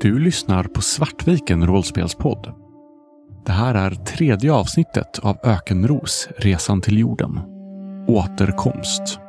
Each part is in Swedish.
Du lyssnar på Svartviken rollspelspodd. Det här är tredje avsnittet av Ökenros Resan till jorden. Återkomst.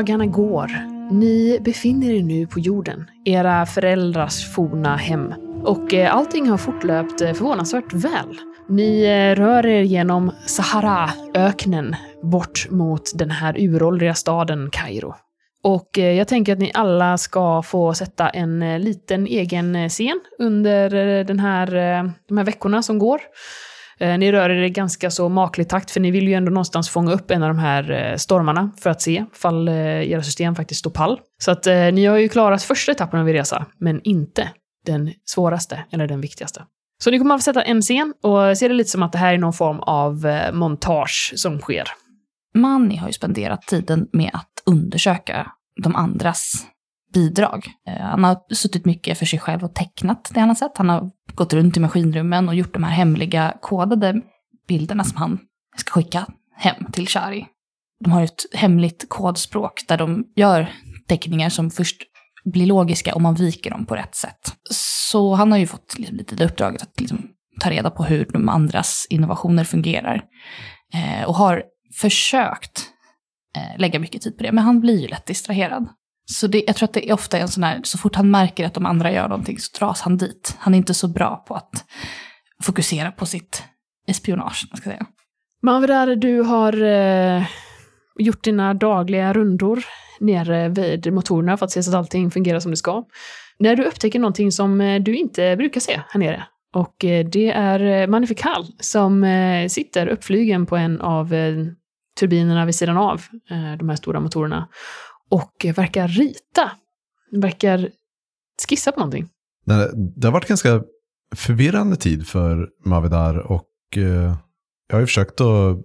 Dagarna går. Ni befinner er nu på jorden, era föräldrars forna hem. Och eh, allting har fortlöpt eh, förvånansvärt väl. Ni eh, rör er genom Sahara-öknen bort mot den här uråldriga staden Kairo. Och jag tänker att ni alla ska få sätta en liten egen scen under den här, de här veckorna som går. Eh, ni rör er i ganska så maklig takt, för ni vill ju ändå någonstans fånga upp en av de här eh, stormarna för att se ifall eh, era system faktiskt står pall. Så att ni har ju klarat första etappen av er resa, men inte den svåraste eller den viktigaste. Så ni kommer att få sätta en scen och se det lite som att det här är någon form av montage som sker. Manny har ju spenderat tiden med att undersöka de andras bidrag. Eh, han har suttit mycket för sig själv och tecknat det han har sett. Han har gått runt i maskinrummen och gjort de här hemliga kodade bilderna som han ska skicka hem till Shari. De har ett hemligt kodspråk där de gör teckningar som först blir logiska om man viker dem på rätt sätt. Så han har ju fått liksom lite det uppdraget att liksom ta reda på hur de andras innovationer fungerar. Eh, och har försökt eh, lägga mycket tid på det, men han blir ju lätt distraherad. Så det, jag tror att det är ofta en sån här, så fort han märker att de andra gör någonting så dras han dit. Han är inte så bra på att fokusera på sitt espionage, man ska säga. Mavidar, du har eh, gjort dina dagliga rundor nere vid motorerna för att se så att allting fungerar som det ska. När du upptäcker någonting som eh, du inte brukar se här nere. Och eh, det är eh, Magnifical som sitter uppflygen på en av turbinerna vid sidan av de här stora motorerna. Och verkar rita. Verkar skissa på någonting. Det, det har varit ganska förvirrande tid för Mavidar och eh, jag har ju försökt att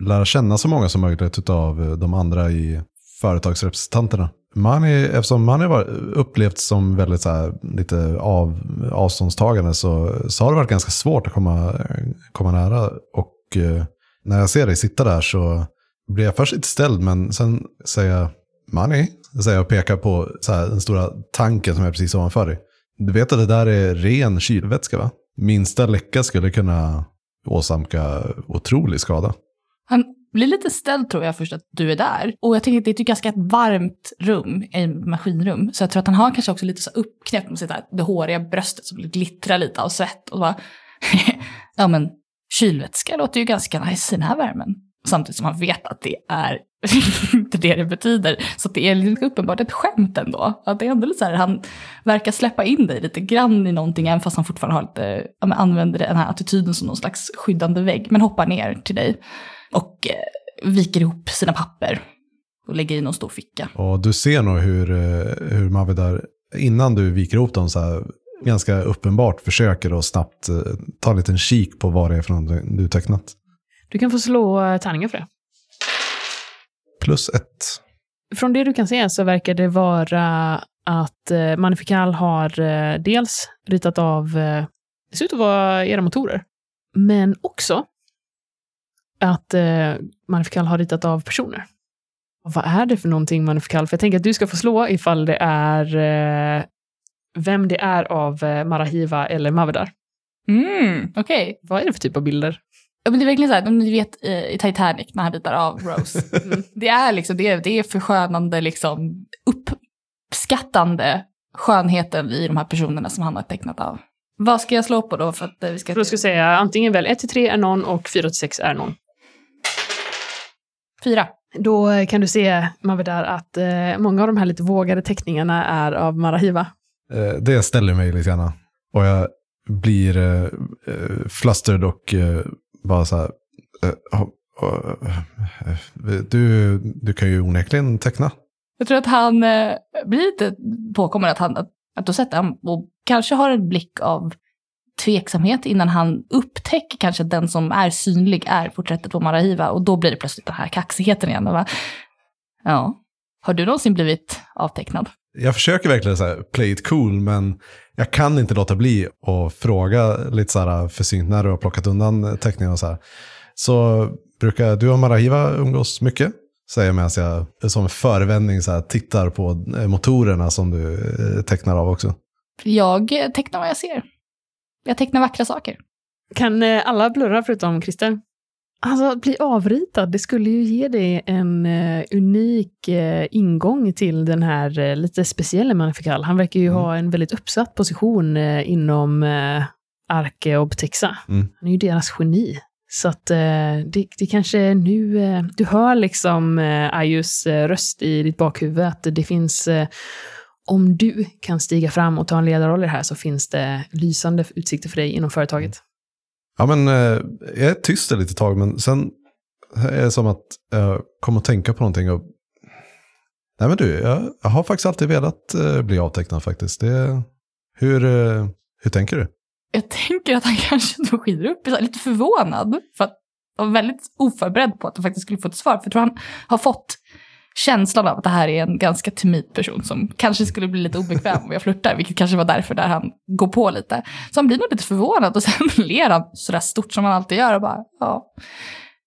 lära känna så många som möjligt av eh, de andra i företagsrepresentanterna. Mani, eftersom Mani har upplevt som väldigt så här, lite av, avståndstagande så, så har det varit ganska svårt att komma, komma nära. Och eh, när jag ser dig sitta där så blir jag först lite ställd men sen säger jag Money? säger jag och pekar på så här, den stora tanken som är precis ovanför dig. Du vet att det där är ren kylvätska va? Minsta läcka skulle kunna åsamka otrolig skada. Han blir lite ställd tror jag först att du är där. Och jag tänker att det är ett ganska varmt rum, ett maskinrum. Så jag tror att han har kanske också lite så uppknäppt med sitt där, det håriga bröstet som glittrar lite av svett. Och bara, ja men kylvätska låter ju ganska nice i den här värmen. Samtidigt som han vet att det är inte det det betyder. Så det är lite uppenbart ett skämt ändå. Att det är ändå lite så här, han verkar släppa in dig lite grann i någonting, även fast han fortfarande har lite, ja, men använder den här attityden som någon slags skyddande vägg, men hoppar ner till dig och eh, viker ihop sina papper och lägger i någon stor ficka. Och du ser nog hur, eh, hur Mavidar, innan du viker ihop dem så här, ganska uppenbart försöker att snabbt eh, ta en liten kik på vad det är för något du tecknat. Du kan få slå eh, tärningar för det. Plus ett. Från det du kan se så verkar det vara att eh, Magnifical har eh, dels ritat av, eh, det ser ut att vara era motorer, men också att eh, Magnifical har ritat av personer. Och vad är det för någonting Magnifical? För jag tänker att du ska få slå ifall det är eh, vem det är av eh, Marahiva eller Mavedar. Mm, okej. Vad är det för typ av bilder? Ja, men det är verkligen så här, ni vet i Titanic när han ritar av Rose. Mm. Det är liksom, det är, det är förskönande, liksom uppskattande skönheten i de här personerna som han har tecknat av. Vad ska jag slå på då för att eh, vi ska... Då ska jag säga antingen väl 1 till 3 är någon och 4 till 6 är någon. Fyra. Då eh, kan du se, Mavedar, att eh, många av de här lite vågade teckningarna är av Marahiva. Eh, det ställer mig lite grann. Och jag blir eh, eh, flustered och eh, bara så här. Eh, eh, eh, du, du kan ju onekligen teckna. Jag tror att han blir lite påkommen att, han, att, att du har sett han och kanske har en blick av tveksamhet innan han upptäcker kanske att den som är synlig är porträttet på Marahiva. Och då blir det plötsligt den här kaxigheten igen. Va? ja, har du någonsin blivit avtecknad? Jag försöker verkligen så här, play it cool, men jag kan inte låta bli att fråga lite så här försynt när du har plockat undan teckningen och så här. Så brukar du och Marahiva umgås mycket? Säger jag medan jag som förevändning så här, tittar på eh, motorerna som du eh, tecknar av också. Jag tecknar vad jag ser. Jag tecknar vackra saker. Kan eh, alla blurra förutom Christer? Alltså, att bli avritad, det skulle ju ge dig en uh, unik uh, ingång till den här uh, lite speciella Manifikal. Han verkar ju mm. ha en väldigt uppsatt position inom uh, Arke och Betexa. Mm. Han är ju deras geni. Så att det, det kanske nu, du hör liksom Ayus röst i ditt bakhuvud, att det finns om du kan stiga fram och ta en ledarroll i det här så finns det lysande utsikter för dig inom företaget. Ja, men eh, jag är tyst ett litet tag, men sen är det som att jag kommer att tänka på någonting. Och... Nej men du, jag, jag har faktiskt alltid velat eh, bli avtecknad faktiskt. Det... Hur, eh, hur tänker du? Jag tänker att han kanske då skiner upp, är lite förvånad. För att jag var väldigt oförberedd på att han faktiskt skulle få ett svar. För jag tror han har fått känslan av att det här är en ganska timid person som kanske skulle bli lite obekväm om jag flörtar, vilket kanske var därför där han går på lite. Så han blir nog lite förvånad och sen ler han sådär stort som han alltid gör och bara, ja,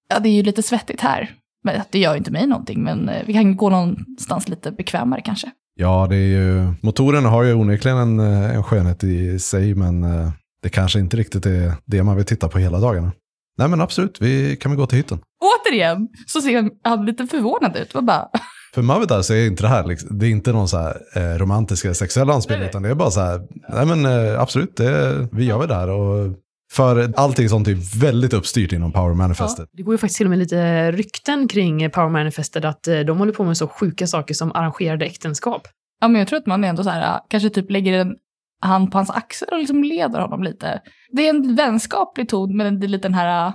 ja det är ju lite svettigt här. Men det gör ju inte mig någonting, men eh, vi kan gå någonstans lite bekvämare kanske. Ja, det är ju, motorerna har ju onekligen en, eh, en skönhet i sig, men eh, det kanske inte riktigt är det man vill titta på hela dagarna. Nej men absolut, vi kan väl gå till hytten. Återigen så ser han lite förvånad ut. Bara... För Mavidar så är inte det här, liksom, det är inte någon så här, eh, romantiska sexuella anspelning, utan det är bara så här, nej men eh, absolut, det, vi gör väl det här. Och för allting sånt är väldigt uppstyrt inom Power Manifestet. Ja, det går ju faktiskt till och med lite rykten kring Power Manifestet, att eh, de håller på med så sjuka saker som arrangerade äktenskap. Ja, men jag tror att man ändå så här, kanske typ lägger en hand på hans axel och liksom leder honom lite. Det är en vänskaplig ton, men det är lite den här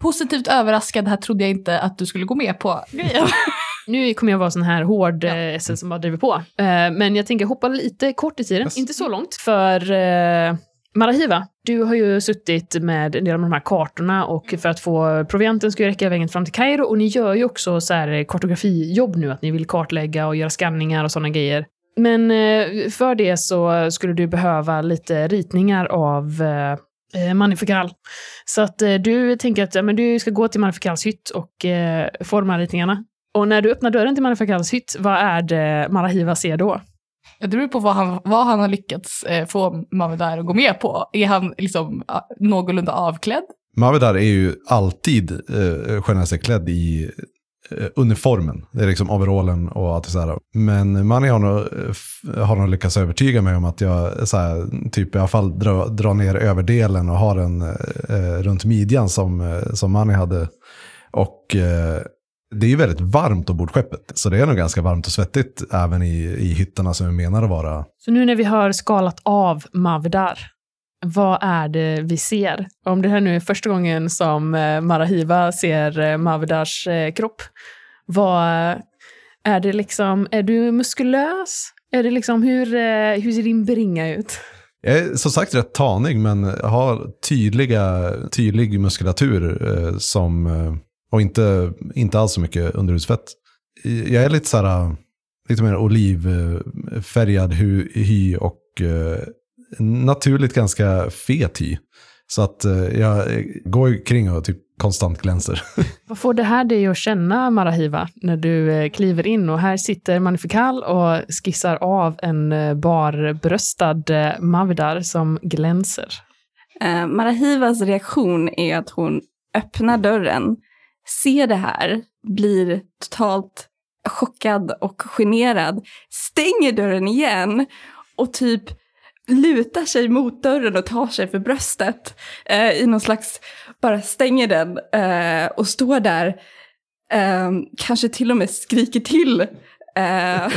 positivt överraskad, här trodde jag inte att du skulle gå med på grejen. nu kommer jag vara sån här hård ja. eh, som bara driver på. Eh, men jag tänker hoppa lite kort i tiden, yes. inte så långt. För eh, Marahiva, du har ju suttit med en del av de här kartorna och för att få provianten ska ju räcka vägen fram till Kairo och ni gör ju också så här kartografijobb nu, att ni vill kartlägga och göra skanningar och sådana grejer. Men eh, för det så skulle du behöva lite ritningar av eh, eh, Manifikal. Så att du tänker att ja, men du ska gå till Manifikals hytt och eh, forma ritningarna. Och när du öppnar dörren till Manifikals hytt, vad är det Marahiva ser då? Det beror på vad han, vad han har lyckats få Mavidar att gå med på. Är han liksom någorlunda avklädd? Mavidar är ju alltid eh, klädd i Eh, uniformen. Det är liksom overallen och allt så. Men Mani har nog, eh, har nog lyckats övertyga mig om att jag så här, typ i alla fall drar dra ner överdelen och har den eh, runt midjan som, eh, som Mani hade. Och eh, det är ju väldigt varmt ombord skeppet. Så det är nog ganska varmt och svettigt även i, i hytterna som vi menar att vara. Så nu när vi har skalat av Mavdar, vad är det vi ser? Om det här nu är första gången som eh, Marahiva ser eh, Mavedars eh, kropp, vad eh, är det liksom, är du muskulös? Är det liksom, hur, hur ser din bringa ut? Jag är som sagt rätt tanig men har tydliga, tydlig muskulatur som, och inte, inte alls så mycket underhudsfett. Jag är lite så här, lite mer olivfärgad hy och naturligt ganska fet hy. Så att eh, jag går kring och typ konstant glänser. Vad får det här dig att känna, Marahiva, när du eh, kliver in och här sitter Manifikal och skissar av en eh, barbröstad Mavidar som glänser? Uh, Marahivas reaktion är att hon öppnar dörren, ser det här, blir totalt chockad och generad, stänger dörren igen och typ lutar sig mot dörren och tar sig för bröstet eh, i någon slags, bara stänger den eh, och står där, eh, kanske till och med skriker till. Eh,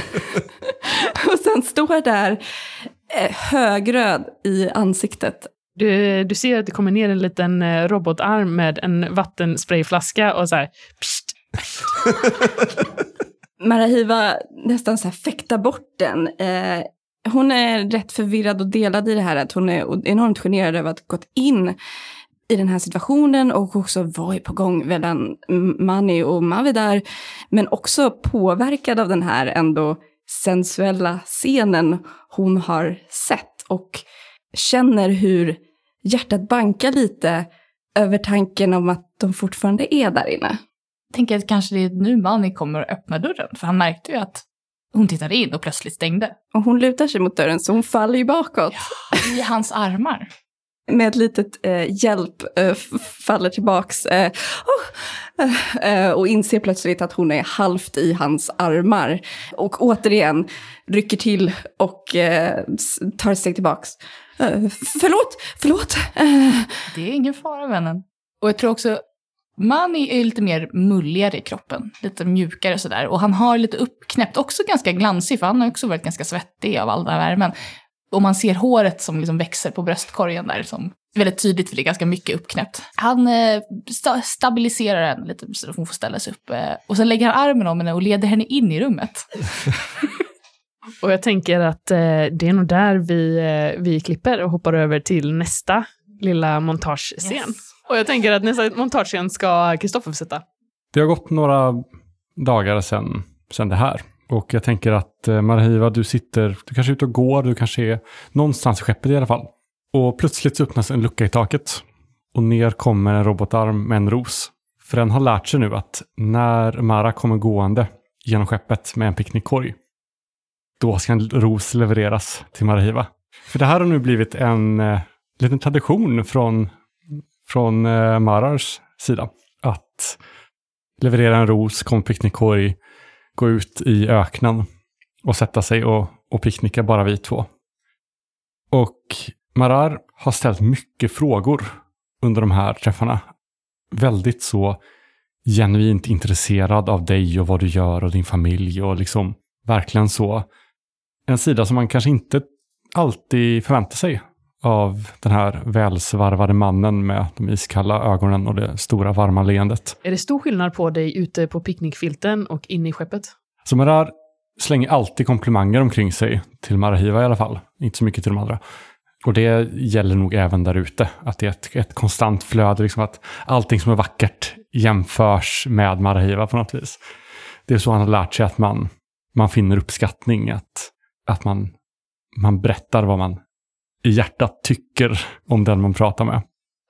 och sen står där eh, högröd i ansiktet. Du, du ser att det kommer ner en liten eh, robotarm med en vattensprayflaska och så här, pst, Marahiva nästan så här fäktar bort den hon är rätt förvirrad och delad i det här. Att hon är enormt generad över att ha gått in i den här situationen och också vad är på gång mellan Mani och Mavidar. Men också påverkad av den här ändå sensuella scenen hon har sett. Och känner hur hjärtat bankar lite över tanken om att de fortfarande är där inne. Jag tänker att kanske det är nu Mani kommer att öppna dörren, för han märkte ju att hon tittade in och plötsligt stängde. Och hon lutar sig mot dörren så hon faller ju bakåt. Ja, I hans armar. Med ett litet eh, hjälp eh, faller tillbaks eh, oh, eh, och inser plötsligt att hon är halvt i hans armar. Och återigen rycker till och eh, tar ett steg tillbaks. Förlåt, förlåt. Det är ingen fara vännen. Och jag tror också, Mani är lite mer mulligare i kroppen, lite mjukare sådär. Och han har lite uppknäppt, också ganska glansig, för han har också varit ganska svettig av all den här värmen. Och man ser håret som liksom växer på bröstkorgen där, som väldigt tydligt för det är ganska mycket uppknäppt. Han eh, sta stabiliserar henne lite så att hon får ställa sig upp. Eh, och sen lägger han armen om henne och leder henne in i rummet. Och jag tänker att eh, det är nog där vi, eh, vi klipper och hoppar över till nästa lilla montagescen. Yes. Och jag tänker att nästa montagescen ska Kristoffer få sätta. Det har gått några dagar sedan, sedan det här. Och jag tänker att Marahiva, Marhiva, du sitter, du kanske är ute och går, du kanske är någonstans i skeppet i alla fall. Och plötsligt öppnas en lucka i taket. Och ner kommer en robotarm med en ros. För den har lärt sig nu att när Mara kommer gående genom skeppet med en picknickkorg då ska en ros levereras till Marahiva. För det här har nu blivit en eh, liten tradition från, från eh, Marars sida. Att leverera en ros, komma picknickkorg, gå ut i öknen och sätta sig och, och picknicka bara vi två. Och Marar har ställt mycket frågor under de här träffarna. Väldigt så genuint intresserad av dig och vad du gör och din familj och liksom verkligen så en sida som man kanske inte alltid förväntar sig av den här välsvarvade mannen med de iskalla ögonen och det stora varma leendet. Är det stor skillnad på dig ute på picknickfilten och inne i skeppet? Så Marar slänger alltid komplimanger omkring sig, till Marahiva i alla fall. Inte så mycket till de andra. Och det gäller nog även där ute, att det är ett, ett konstant flöde, liksom att allting som är vackert jämförs med Marahiva på något vis. Det är så han har lärt sig att man, man finner uppskattning, att att man, man berättar vad man i hjärtat tycker om den man pratar med.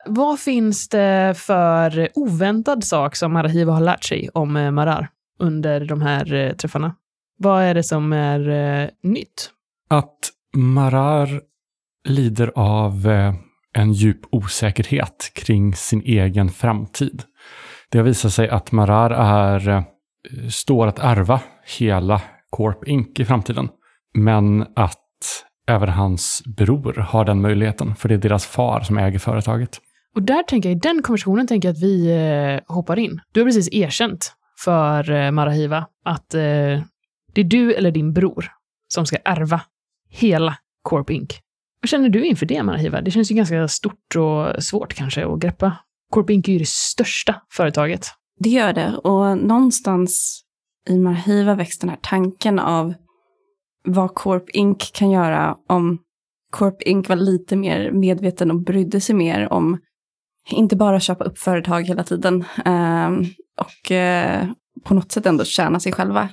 Vad finns det för oväntad sak som Marahiva har lärt sig om eh, Marar under de här eh, träffarna? Vad är det som är eh, nytt? Att Marar lider av en djup osäkerhet kring sin egen framtid. Det har visat sig att Marar är, står att ärva hela Corp Inc. i framtiden. Men att även hans bror har den möjligheten, för det är deras far som äger företaget. Och där tänker jag, i den konversationen tänker jag att vi eh, hoppar in. Du har precis erkänt för eh, Marahiva att eh, det är du eller din bror som ska ärva hela Corp Inc. Vad känner du inför det, Marahiva? Det känns ju ganska stort och svårt kanske att greppa. Corp Inc är ju det största företaget. Det gör det, och någonstans i Marahiva väcks den här tanken av vad Corp Inc kan göra om Corp Inc var lite mer medveten och brydde sig mer om inte bara köpa upp företag hela tiden eh, och eh, på något sätt ändå tjäna sig själva,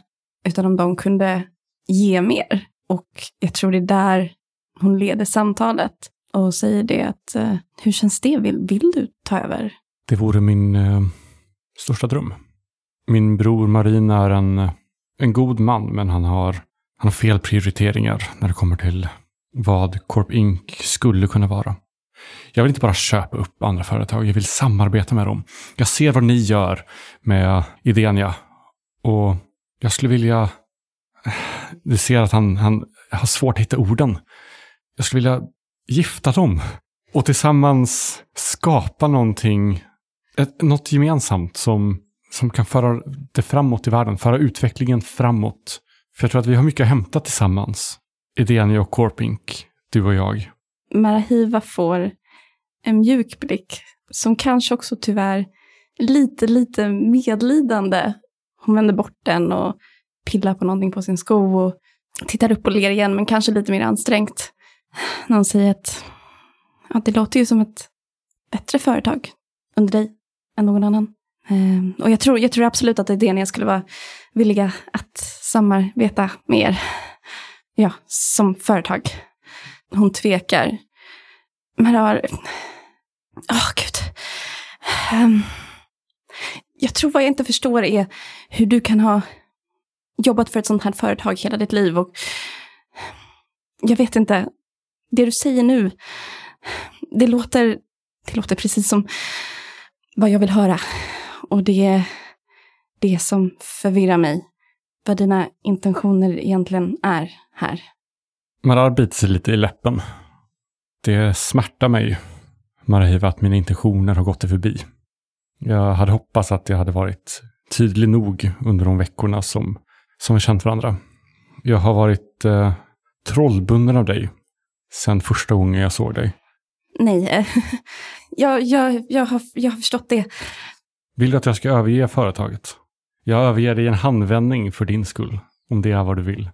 utan om de kunde ge mer. Och jag tror det är där hon leder samtalet och säger det att eh, hur känns det? Vill, vill du ta över? Det vore min eh, största dröm. Min bror Marin är en, eh, en god man, men han har han har fel prioriteringar när det kommer till vad Corp Inc skulle kunna vara. Jag vill inte bara köpa upp andra företag, jag vill samarbeta med dem. Jag ser vad ni gör med Idenia och jag skulle vilja... Du ser att han, han har svårt att hitta orden. Jag skulle vilja gifta dem och tillsammans skapa någonting, ett, något gemensamt som, som kan föra det framåt i världen, föra utvecklingen framåt för jag tror att vi har mycket att hämta tillsammans. Idén och Corpink, du och jag. Marahiva får en mjuk blick som kanske också tyvärr lite, lite medlidande. Hon vänder bort den och pillar på någonting på sin sko och tittar upp och ler igen, men kanske lite mer ansträngt. När hon säger att ja, det låter ju som ett bättre företag under dig än någon annan. Ehm, och jag tror, jag tror absolut att Idenia skulle vara villiga att samarbeta med er. Ja, som företag. Hon tvekar. Men har... Åh, oh, gud. Um, jag tror vad jag inte förstår är hur du kan ha jobbat för ett sånt här företag hela ditt liv och jag vet inte, det du säger nu, det låter, det låter precis som vad jag vill höra. Och det är det som förvirrar mig. Vad dina intentioner egentligen är här. Marar biter sig lite i läppen. Det smärtar mig, Marahiva, att mina intentioner har gått dig förbi. Jag hade hoppats att jag hade varit tydlig nog under de veckorna som, som vi känt varandra. Jag har varit eh, trollbunden av dig sedan första gången jag såg dig. Nej, eh, jag, jag, jag, har, jag har förstått det. Vill du att jag ska överge företaget? Jag överger dig i en handvändning för din skull, om det är vad du vill.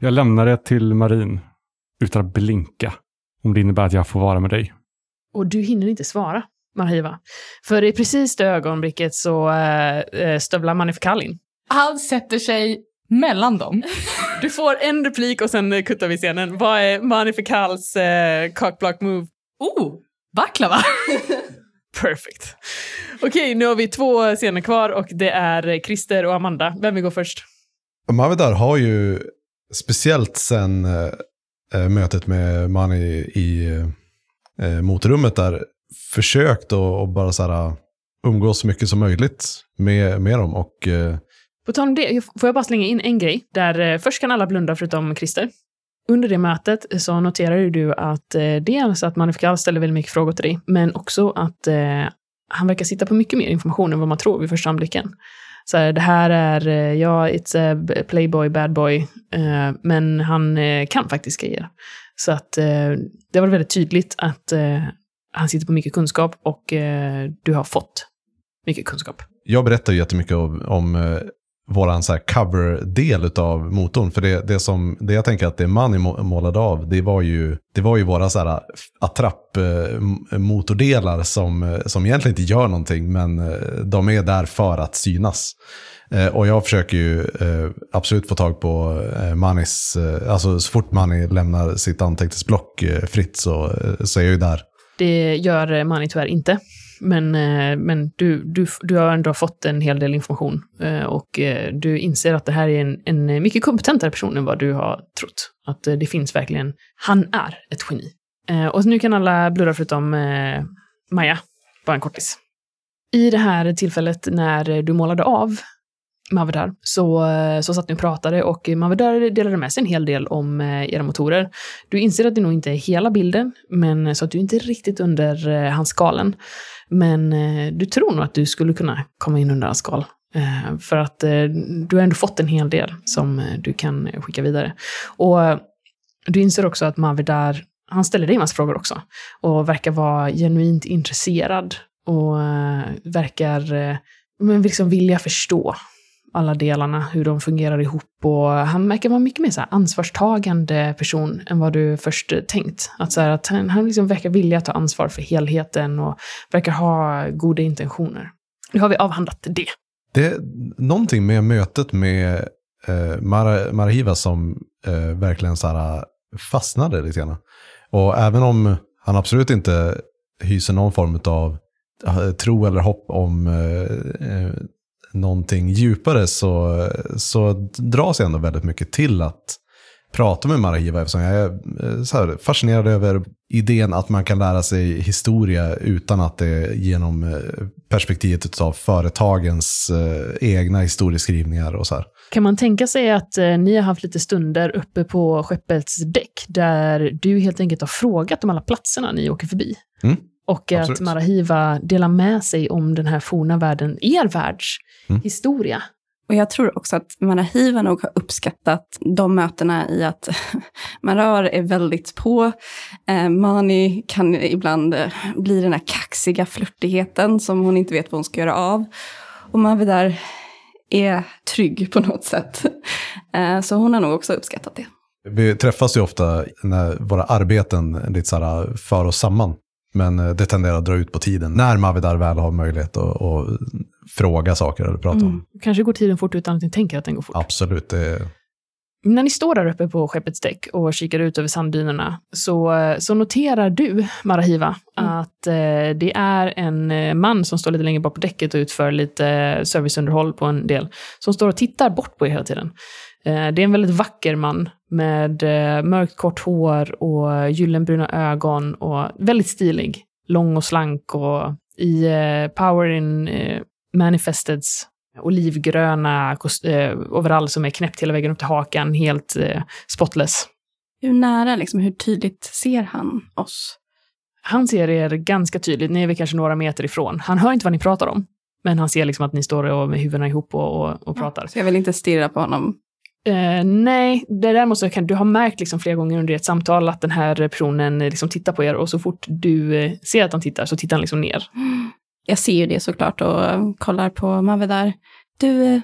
Jag lämnar det till Marin utan att blinka, om det innebär att jag får vara med dig. Och du hinner inte svara. Marhiva. För i precis det ögonblicket så äh, stövlar Manifekal in. Han sätter sig mellan dem. Du får en replik och sen kuttar vi scenen. Vad är Manifekals äh, cockblock move? Oh, baklava! Perfect. Okej, okay, nu har vi två scener kvar och det är Christer och Amanda. Vem vill gå först? Mavidar har ju, speciellt sen äh, mötet med Mani i äh, motrummet där, försökt att bara så här, umgås så mycket som möjligt med, med dem. Och, eh... På tal om det, får jag bara slänga in en grej? Där eh, först kan alla blunda förutom Christer. Under det mötet så noterade du att eh, dels att Manifikal ställer väldigt mycket frågor till dig, men också att eh, han verkar sitta på mycket mer information än vad man tror vid första anblicken. Så här, det här är, eh, ja, it's a playboy, bad boy, eh, men han eh, kan faktiskt grejer. Så att eh, det var väldigt tydligt att han sitter på mycket kunskap och du har fått mycket kunskap. Jag berättar ju jättemycket om, om eh, våran cover-del av motorn. För det, det, som, det jag tänker att det Money målade av, det var ju, det var ju våra attrapp-motordelar eh, som, eh, som egentligen inte gör någonting, men eh, de är där för att synas. Och jag försöker ju absolut få tag på Manis, alltså så fort Mani lämnar sitt anteckningsblock fritt så, så är jag ju där. Det gör Mani tyvärr inte. Men, eh, men du, du, du har ändå fått en hel del information eh, och eh, du inser att det här är en, en mycket kompetentare person än vad du har trott. Att det finns verkligen, han är ett geni. Och nu kan alla blurra förutom Maja, bara en kortis. I det här tillfället när du målade av Mavedar så, eh, så satt ni och pratade och Mavedar delade med sig en hel del om eh, era motorer. Du inser att det nog inte är hela bilden, men eh, så att du inte är riktigt under hans skalen. Men du tror nog att du skulle kunna komma in under hans skal. För att du har ändå fått en hel del som du kan skicka vidare. Och du inser också att Mavedar, han ställer dig en massa frågor också. Och verkar vara genuint intresserad och verkar men liksom vilja förstå alla delarna, hur de fungerar ihop och han verkar vara mycket mer så ansvarstagande person än vad du först tänkt. Att, så här, att han, han liksom verkar vilja ta ansvar för helheten och verkar ha goda intentioner. Nu har vi avhandlat det. Det är någonting med mötet med eh, Mar Marahiva som eh, verkligen så här, fastnade lite grann. Och även om han absolut inte hyser någon form av eh, tro eller hopp om eh, eh någonting djupare så, så dras jag ändå väldigt mycket till att prata med Marahiva eftersom jag är eh, här, fascinerad över idén att man kan lära sig historia utan att det är genom eh, perspektivet av företagens eh, egna historieskrivningar och så här. Kan man tänka sig att ni har haft lite stunder uppe på skeppets däck där du helt enkelt har frågat om alla platserna ni åker förbi? Mm. Och Absolut. att Marahiva delar med sig om den här forna världen, er världs mm. historia. Och jag tror också att Marahiva nog har uppskattat de mötena i att Marar är väldigt på. Eh, Mani kan ibland eh, bli den här kaxiga flörtigheten som hon inte vet vad hon ska göra av. Och Mavidar är trygg på något sätt. Eh, så hon har nog också uppskattat det. Vi träffas ju ofta när våra arbeten lite så här för oss samman. Men eh, det tenderar att dra ut på tiden när Mavidar väl har möjlighet att, att fråga saker eller prata om. Mm. Kanske går tiden fort utan att ni tänker att den går fort. Absolut, det, När ni står där uppe på skeppets däck och kikar ut över sanddynerna så, så noterar du, Marahiva, Mm. att eh, det är en eh, man som står lite längre bort på däcket och utför lite eh, serviceunderhåll på en del, som står och tittar bort på er hela tiden. Eh, det är en väldigt vacker man med eh, mörkt kort hår och gyllenbruna ögon och väldigt stilig. Lång och slank och i eh, Power in Manifesteds olivgröna overall som är knäppt hela vägen upp till hakan, helt spotless. Hur nära, liksom, hur tydligt ser han oss? Han ser er ganska tydligt, ni är väl kanske några meter ifrån. Han hör inte vad ni pratar om, men han ser liksom att ni står och med huvudena ihop och, och, och pratar. Så jag vill inte stirra på honom. Eh, nej, det däremot så kan du har märkt liksom flera gånger under ett samtal att den här personen liksom tittar på er och så fort du eh, ser att han tittar så tittar han liksom ner. Jag ser ju det såklart och kollar på Mavedar. Du, eh,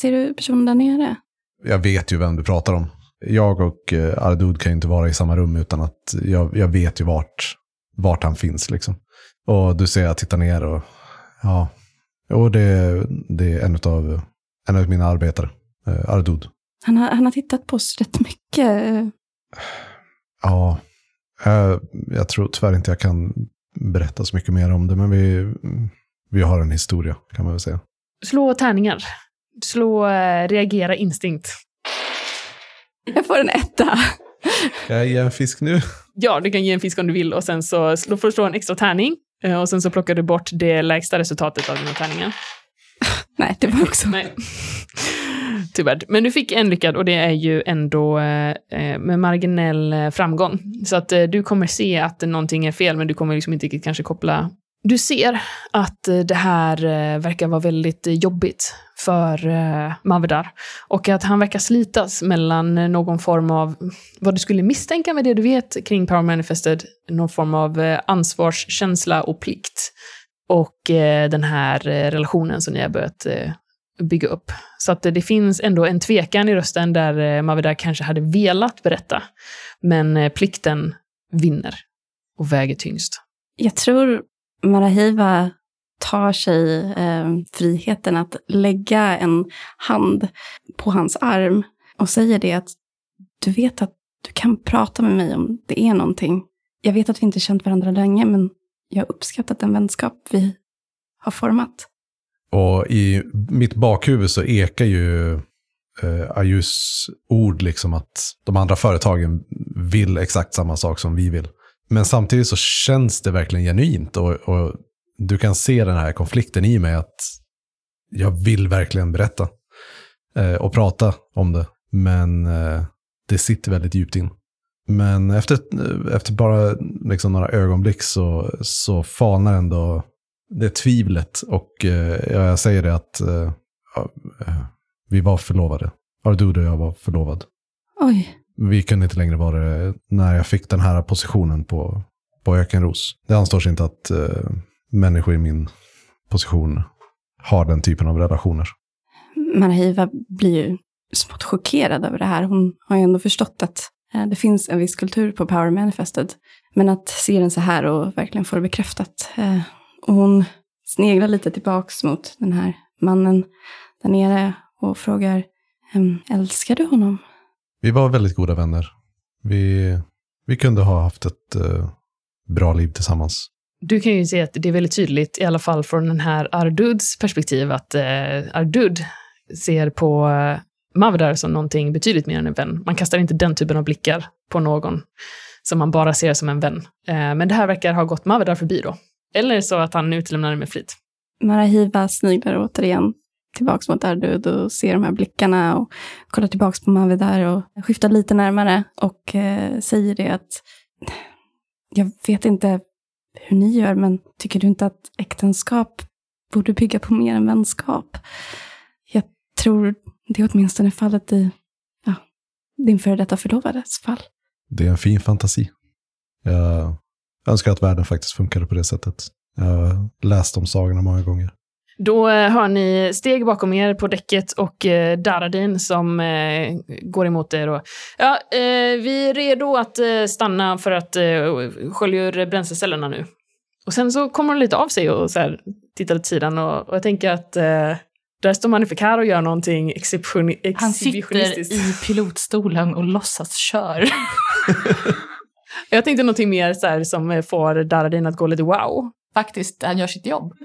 ser du personen där nere? jag vet ju vem du pratar om. Jag och Ardud kan ju inte vara i samma rum utan att jag, jag vet ju vart, vart han finns. Liksom. Och du ser jag tittar ner och ja, och det, det är en av, en av mina arbetare, eh, Ardud. Han har, han har tittat på oss rätt mycket. eh, Ja, jag, jag tror tyvärr inte jag kan berätta så mycket mer om det, men vi, vi har en historia kan man väl säga. Slå tärningar. Slå eh, reagera instinkt. Jag får en etta. Ska jag ge en fisk nu? Ja, du kan ge en fisk om du vill och sen så slå, får du slå en extra tärning. eh, Och sen så plockar du bort det lägsta resultatet av dina tärningar. Nej, det var också... Nej. Tyvärr. Men du fick en lyckad och det är ju ändå eh, eh med marginell eh, framgång. Så att eh, du kommer se att någonting är fel, men du kommer liksom inte riktigt kanske koppla... Du ser att eh, det här eh, verkar vara väldigt eh, jobbigt för eh, Mavedar. Och att han verkar slitas mellan eh, någon form av, vad du skulle misstänka med det du vet kring Power Manifested, någon form av eh, ansvarskänsla och plikt. Och eh, den här eh, relationen som ni har börjat eh, bygga upp. Så att det finns ändå en tvekan i rösten där eh, Mavedar kanske hade velat berätta. Men eh, plikten vinner och väger tyngst. Jag tror Marahiva tar sig eh, friheten att lägga en hand på hans arm och säger det att du vet att du kan prata med mig om det är någonting. Jag vet att vi inte känt varandra länge, men jag har uppskattat den vänskap vi har format. Och i mitt bakhuvud så ekar ju eh, Ayus ord liksom att de andra företagen vill exakt samma sak som vi vill. Men samtidigt så känns det verkligen genuint och, och du kan se den här konflikten i mig att jag vill verkligen berätta eh, och prata om det. Men eh, det sitter väldigt djupt in. Men efter, efter bara liksom några ögonblick så, så falnar ändå det tvivlet. Och eh, ja, jag säger det att eh, eh, vi var förlovade. Ardud och jag var förlovad. Oj, Vi kunde inte längre vara det när jag fick den här positionen på, på Ökenros. Det anstår sig inte att eh, människor i min position har den typen av relationer. Marahiva blir ju smått chockerad över det här. Hon har ju ändå förstått att eh, det finns en viss kultur på Power Manifested. Men att se den så här och verkligen få det bekräftat. Och hon sneglar lite tillbaks mot den här mannen där nere och frågar, älskar du honom? Vi var väldigt goda vänner. Vi, vi kunde ha haft ett eh, bra liv tillsammans. Du kan ju se att det är väldigt tydligt, i alla fall från den här Arduds perspektiv, att eh, Ardud ser på eh, Mavdar som någonting betydligt mer än en vän. Man kastar inte den typen av blickar på någon som man bara ser som en vän. Eh, men det här verkar ha gått Mavdar förbi då. Eller så att han utelämnar det med flit. Marahiva sniglar återigen tillbaks mot Ardud och ser de här blickarna och kollar tillbaks på Mavidar och skiftar lite närmare och eh, säger det att jag vet inte hur ni gör, men tycker du inte att äktenskap borde bygga på mer än vänskap? Jag tror det är åtminstone fallet i ja, din före detta förlovades fall. Det är en fin fantasi. Jag önskar att världen faktiskt funkade på det sättet. Jag har läst om sagorna många gånger. Då eh, hör ni steg bakom er på däcket och eh, Daradin som eh, går emot er. Och, ja, eh, vi är redo att eh, stanna för att eh, skölja ur bränslecellerna nu. Och sen så kommer hon lite av sig och så här, tittar åt sidan och, och jag tänker att eh, där står Magnificar och gör någonting exception, Han sitter exhibitionistiskt. i pilotstolen och låtsas kör. Jag tänkte någonting mer så här, som eh, får Daradin att gå lite wow. Faktiskt, han gör sitt jobb.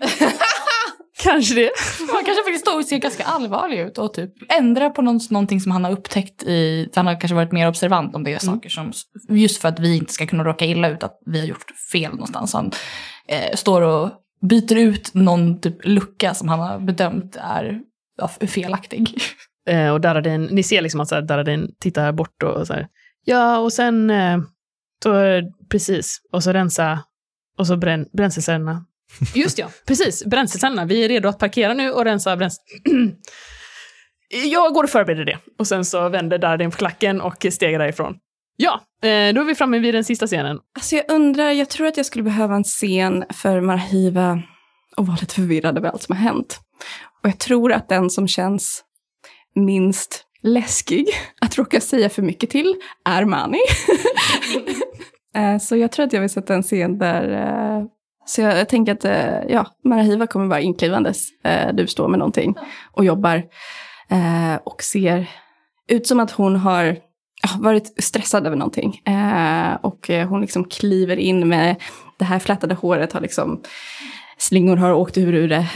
Kanske det. Han kanske faktiskt står och ser ganska allvarlig ut och typ ändrar på någon, någonting som han har upptäckt i... Han har kanske varit mer observant om det är saker som... Just för att vi inte ska kunna råka illa ut, att vi har gjort fel någonstans. Han eh, står och byter ut någon typ lucka som han har bedömt är felaktig. Eh, och Daradin, ni ser liksom att så här, Daradin tittar bort och så här, ja och sen, eh, så, eh, precis, och så rensa, och så brän, bränslecellerna. Just ja, precis, bränslecellerna. Vi är redo att parkera nu och rensa bränsle... Jag går och förbereder det. Och sen så vänder Daradin på klacken och stegar därifrån. Ja, eh, då är vi framme vid den sista scenen. Alltså jag undrar, jag tror att jag skulle behöva en scen för Marhiva och vara lite förvirrad över allt som har hänt. Och jag tror att den som känns minst läskig att råka säga för mycket till är Mani. Eh, så jag tror att jag vill sätta en scen där eh, så jag, jag tänker att eh, ja, Marahiva kommer vara inklivandes. Du står med någonting och jobbar. Och ser ut som att hon har varit stressad över någonting. Och hon liksom kliver in med det här flätade håret. Har liksom, slingor har åkt ur ur det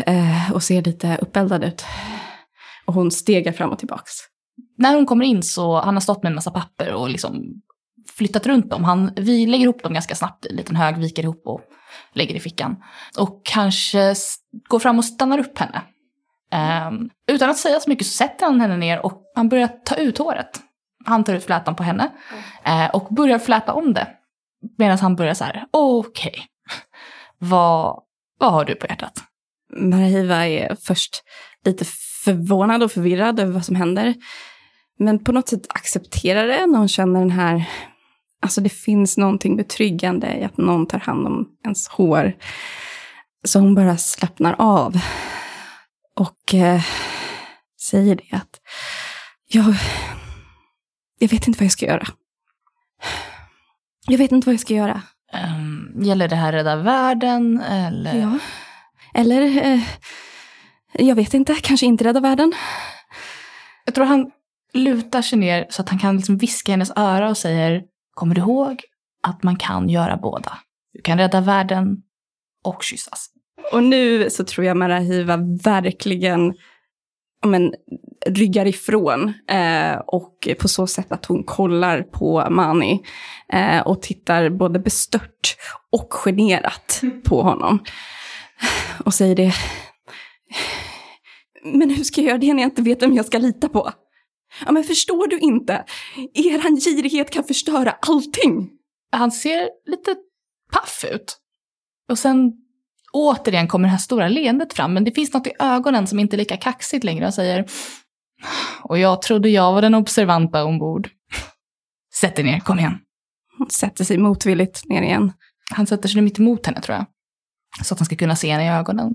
och ser lite uppeldad ut. Och hon stegar fram och tillbaks. När hon kommer in så han har stått med en massa papper och liksom flyttat runt dem. Han, vi lägger ihop dem ganska snabbt i en liten hög, viker ihop och lägger i fickan. Och kanske går fram och stannar upp henne. Ehm, utan att säga så mycket så sätter han henne ner och han börjar ta ut håret. Han tar ut flätan på henne eh, och börjar fläta om det. Medan han börjar så här, okej, vad, vad har du på hjärtat? Marahiva är först lite förvånad och förvirrad över vad som händer. Men på något sätt accepterar det när hon känner den här... Alltså det finns någonting betryggande i att någon tar hand om ens hår. Så hon bara slappnar av. Och eh, säger det att jag, jag vet inte vad jag ska göra. Jag vet inte vad jag ska göra. Um, gäller det här rädda världen eller? Ja. Eller, eh, jag vet inte, kanske inte rädda världen. Jag tror han lutar sig ner så att han kan liksom viska i hennes öra och säger Kommer du ihåg att man kan göra båda? Du kan rädda världen och kyssas. Och nu så tror jag Marahiva verkligen men, ryggar ifrån. Eh, och på så sätt att hon kollar på Mani. Eh, och tittar både bestört och generat på honom. Och säger det. Men hur ska jag göra det när jag inte vet vem jag ska lita på? Ja, men förstår du inte? Eran girighet kan förstöra allting. Han ser lite paff ut. Och sen återigen kommer det här stora leendet fram, men det finns något i ögonen som inte är lika kaxigt längre och säger Och jag trodde jag var den observanta ombord. Sätt dig ner, kom igen. Hon sätter sig motvilligt ner igen. Han sätter sig mitt emot henne tror jag. Så att han ska kunna se henne i ögonen.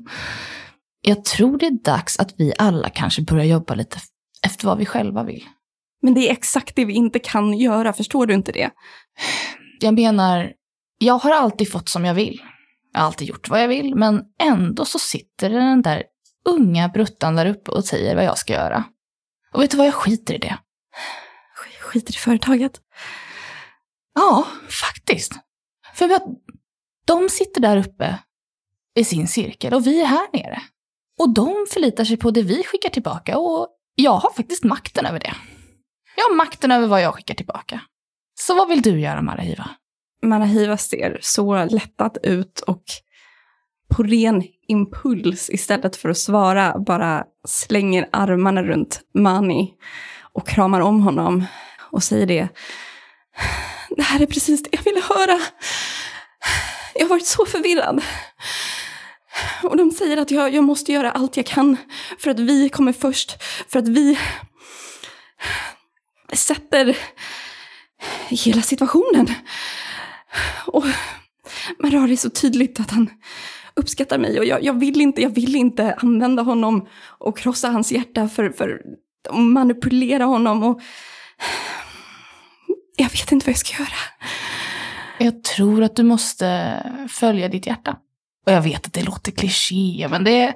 Jag tror det är dags att vi alla kanske börjar jobba lite efter vad vi själva vill. Men det är exakt det vi inte kan göra, förstår du inte det? Jag menar, jag har alltid fått som jag vill. Jag har alltid gjort vad jag vill, men ändå så sitter den där unga bruttan där uppe och säger vad jag ska göra. Och vet du vad, jag skiter i det. Sk- Skiter i företaget. Ja, faktiskt. För att de sitter där uppe i sin cirkel och vi är här nere. Och de förlitar sig på det vi skickar tillbaka och jag har faktiskt makten över det. Jag har makten över vad jag skickar tillbaka. Så vad vill du göra, Marahiva? Marahiva ser så lättad ut och på ren impuls istället för att svara bara slänger armarna runt Mani och kramar om honom och säger det. Det här är precis det jag ville höra. Jag har varit så förvirrad. Och de säger att jag, jag måste göra allt jag kan för att vi kommer först, för att vi sätter hela situationen. Och Marari är så tydligt att han uppskattar mig och jag, jag, vill inte, jag vill inte använda honom och krossa hans hjärta för, för att manipulera honom och jag vet inte vad jag ska göra. Jag tror att du måste följa ditt hjärta. Och jag vet att det låter kliché, men det är...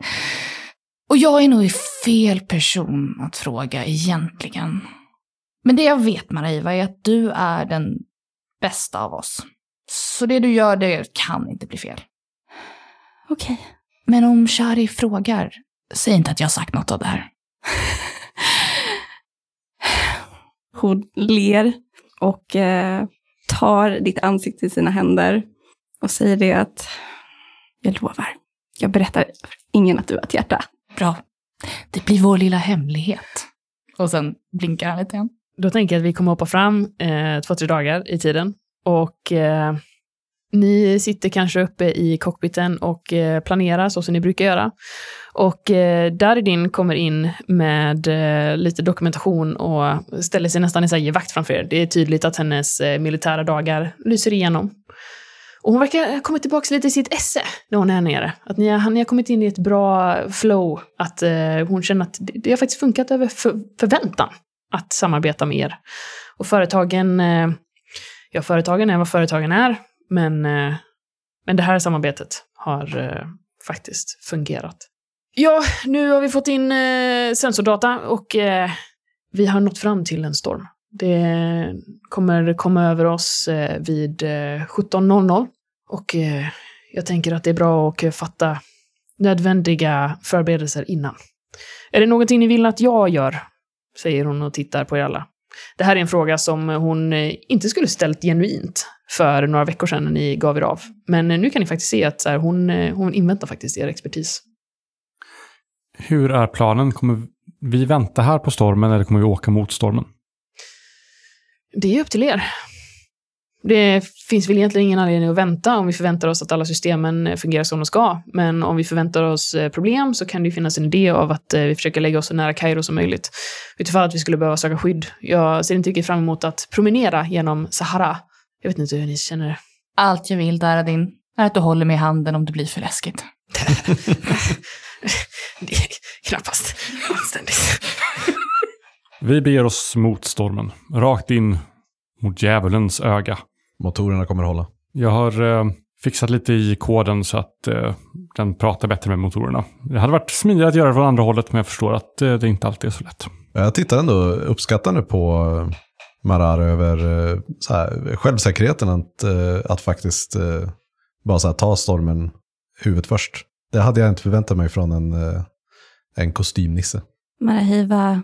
Och jag är nog fel person att fråga egentligen. Men det jag vet, Maraiva, är att du är den bästa av oss. Så det du gör, det kan inte bli fel. Okej. Men om Shari frågar, säg inte att jag har sagt något av det här. Hon ler och eh, tar ditt ansikte i sina händer och säger det att jag lovar, jag berättar för ingen att du har ett hjärta. Bra. Det blir vår lilla hemlighet. Och sen blinkar han lite grann. Då tänker jag att vi kommer hoppa fram eh, två, tre dagar i tiden. Och eh, ni sitter kanske uppe i cockpiten och eh, planerar så som ni brukar göra. Och eh, Daridin kommer in med eh, lite dokumentation och ställer sig nästan i vakt framför er. Det är tydligt att hennes eh, militära dagar lyser igenom. Och hon verkar ha kommit tillbaka lite i sitt esse när hon är här nere. Att ni har, ni har kommit in i ett bra flow. Att eh, hon känner att det, det har faktiskt funkat över för, förväntan att samarbeta med er. Och företagen, eh, ja företagen är vad företagen är, men, eh, men det här samarbetet har eh, faktiskt fungerat. Ja, nu har vi fått in eh, sensordata och eh, vi har nått fram till en storm. Det kommer komma över oss eh, vid eh, 17.00 och eh, jag tänker att det är bra att fatta nödvändiga förberedelser innan. Är det någonting ni vill att jag gör? Säger hon och tittar på er alla. Det här är en fråga som hon inte skulle ställt genuint för några veckor sedan när ni gav er av. Men nu kan ni faktiskt se att här, hon, hon inväntar faktiskt er expertis. Hur är planen? Kommer vi vänta här på stormen eller kommer vi åka mot stormen? Det är upp till er. Det finns väl egentligen ingen anledning att vänta om vi förväntar oss att alla systemen fungerar som de ska. Men om vi förväntar oss eh, problem så kan det ju finnas en idé av att eh, vi försöker lägga oss så nära Kairo som möjligt. Utifall att vi skulle behöva söka skydd. Jag ser inte riktigt fram emot att promenera genom Sahara. Jag vet inte hur ni känner. Allt jag vill, Daradin, är att du håller mig i handen om det blir för läskigt. det är knappast anständigt. Vi beger oss mot stormen, rakt in mot djävulens öga. Motorerna kommer hålla. Jag har eh, fixat lite i koden så att eh, den pratar bättre med motorerna. Det hade varit smidigare att göra det från andra hållet, men jag förstår att eh, det inte alltid är så lätt. Jag tittar ändå uppskattande på eh, Marar över eh, så här, självsäkerheten att, eh, att faktiskt bara så här, ta stormen huvudet först. Det hade jag inte förväntat mig från en, en kostymnisse. Marahiva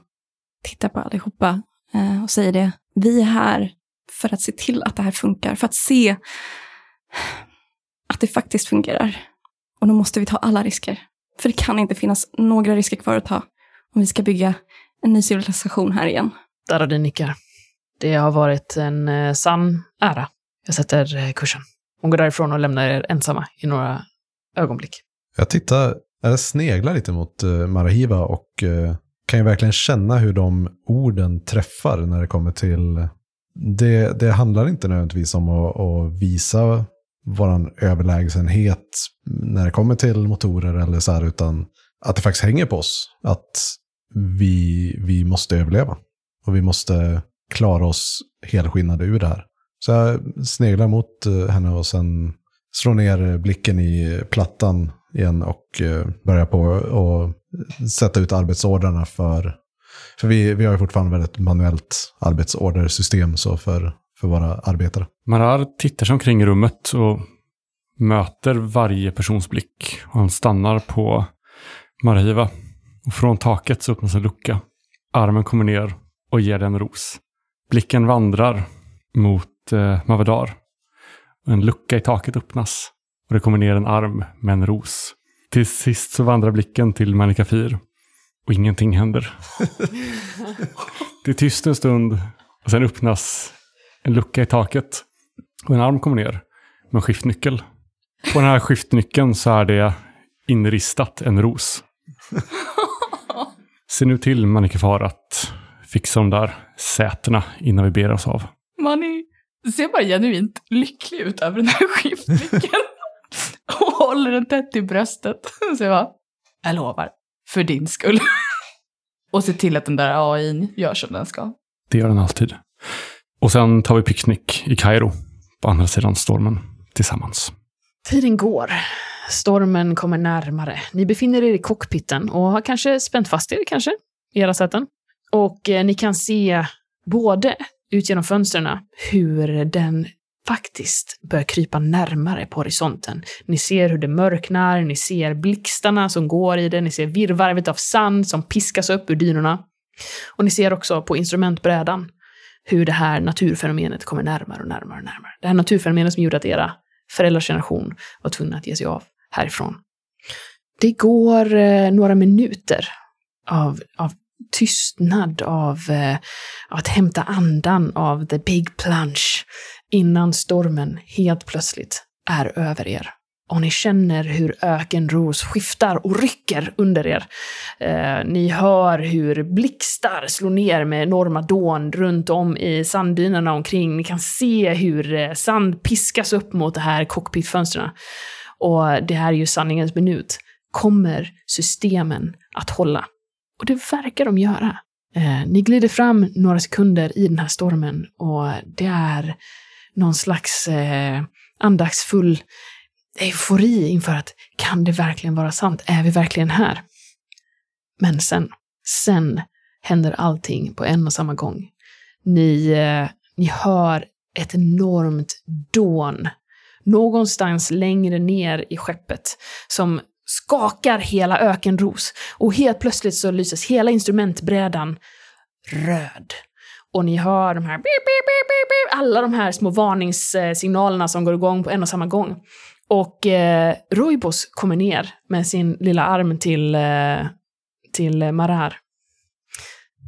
tittar på allihopa eh, och säger det. Vi är här för att se till att det här funkar, för att se att det faktiskt fungerar. Och då måste vi ta alla risker. För det kan inte finnas några risker kvar att ta om vi ska bygga en ny civilisation här igen. Daradin nickar. Det har varit en eh, sann ära. Jag sätter eh, kursen. Hon går därifrån och lämnar er ensamma i några ögonblick. Jag tittar, jag sneglar lite mot uh, Marahiva och eh, kan ju verkligen känna hur de orden träffar när det kommer till... Det, det handlar inte nödvändigtvis om att, att visa vår överlägsenhet när det kommer till motorer eller så här, utan att det faktiskt hänger på oss. Att vi, vi måste överleva. Och vi måste klara oss helskinnade ur det här. Så jag sneglar mot henne och sen slår ner blicken i plattan igen och eh, börja på att sätta ut arbetsordrarna för... För vi, vi har ju fortfarande väldigt manuellt arbetsordersystem så för, för våra arbetare. Marar tittar sig omkring i rummet och möter varje persons blick. Och han stannar på Marahiva. Och från taket så öppnas en lucka. Armen kommer ner och ger den en ros. Blicken vandrar mot eh, Mavadar. En lucka i taket öppnas. Och det kommer ner en arm med en ros. Till sist så vandrar blicken till Manika Fir. Och ingenting händer. det är tyst en stund. Och sen öppnas en lucka i taket. Och en arm kommer ner med en skiftnyckel. På den här skiftnyckeln så är det inristat en ros. Se nu till Manikefar att fixa de där sätena innan vi ber oss av. Manny ser bara genuint lycklig ut över den här skiftnyckeln håller den tätt i bröstet. Så jag bara, jag lovar, för din skull. Och se till att den där AI gör som den ska. Det gör den alltid. Och sen tar vi picknick i Kairo, på andra sidan stormen, tillsammans. Tiden går. Stormen kommer närmare. Ni befinner er i cockpiten och har kanske spänt fast er, kanske, i era säten. Och eh, ni kan se både ut genom fönstren hur den faktiskt börjar krypa närmare på horisonten. Ni ser hur det mörknar, ni ser blixtarna som går i det, ni ser virrvarvet av sand som piskas upp ur dynorna. Och ni ser också på instrumentbrädan hur det här naturfenomenet kommer närmare och närmare och närmare. Det här naturfenomenet som gjorde att era föräldrars generation var tvungna att ge sig av härifrån. Det går eh, några minuter av, av tystnad, av, eh, av att hämta andan, av the big plunge, innan stormen helt plötsligt är över er. Och ni känner hur ökenros skiftar och rycker under er. Eh, ni hör hur blixtar slår ner med enorma dån runt om i sanddynerna omkring. Ni kan se hur eh, sand piskas upp mot det här cockpitfönstren. Och det här är ju sanningens minut. Kommer systemen att hålla? Och det verkar de göra. Eh, ni glider fram några sekunder i den här stormen och det är någon slags eh, andaktsfull eufori inför att kan det verkligen vara sant? Är vi verkligen här? Men sen, sen händer allting på en och samma gång. Ni, eh, ni hör ett enormt dån någonstans längre ner i skeppet som skakar hela ökenros. Och helt plötsligt så lyses hela instrumentbrädan röd. Och ni hör de här beep, beep, beep, beep, beep, alla de här små varningssignalerna som går igång på en och samma gång. Och eh, Roibos kommer ner med sin lilla arm till, eh, till Marar.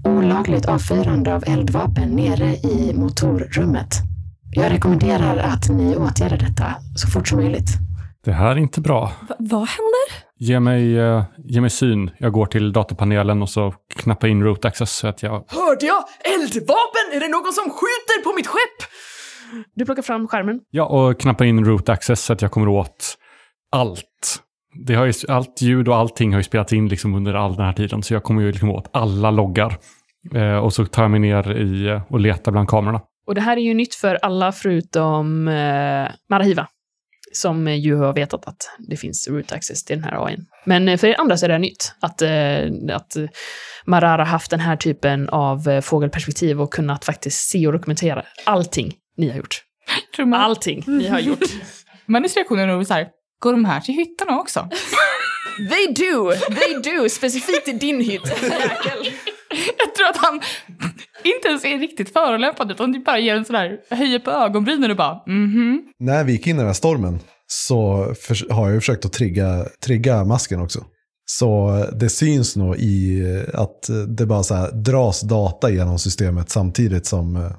Olagligt avfyrande av eldvapen nere i motorrummet. Jag rekommenderar att ni åtgärdar detta så fort som möjligt. Det här är inte bra. Va- vad händer? Ge mig, eh, ge mig syn. Jag går till datorpanelen och så knappar in root access så att jag... Hörde jag eldvapen? Är det någon som skjuter på mitt skepp? Du plockar fram skärmen. Ja, och knappar in root access så att jag kommer åt allt. Det har ju, allt ljud och allting har ju spelats in liksom under all den här tiden, så jag kommer ju liksom åt alla loggar. Eh, och så tar jag mig ner i, eh, och letar bland kamerorna. Och det här är ju nytt för alla förutom eh, Marahiva. Som ju har vetat att det finns root access till den här AIn. Men eh, för er andra så är det nytt. Att, eh, att Marar har haft den här typen av eh, fågelperspektiv och kunnat faktiskt se och dokumentera allting ni har gjort. Man, Allting ni har gjort. Manis reaktion är nog så här, går de här till hytterna också? They do! They do! Specifikt i din hytt. Jag tror att han inte ens är riktigt förolämpande utan bara ger en sån där, höjer på ögonbrynen och bara mhm. När vi gick in i den här stormen så för, har jag ju försökt att trigga, trigga masken också. Så det syns nog i att det bara så här dras data genom systemet samtidigt som eh,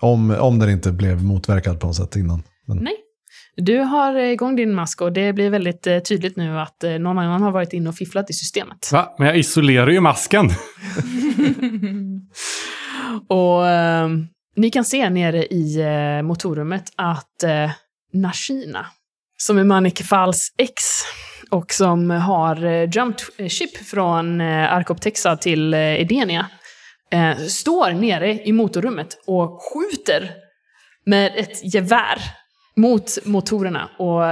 om, om den inte blev motverkad på något sätt innan. Men, Nej. Du har eh, igång din mask och det blir väldigt eh, tydligt nu att eh, någon annan har varit inne och fifflat i systemet. Va? Men jag isolerar ju masken! Och eh, ni kan se nere i eh, motorrummet att eh, Nashina, som är Manik Fals ex och som har eh, jumped ship från eh, Arkoptexa till eh, Edenia, eh, står nere i motorrummet och skjuter med ett gevär mot motorerna och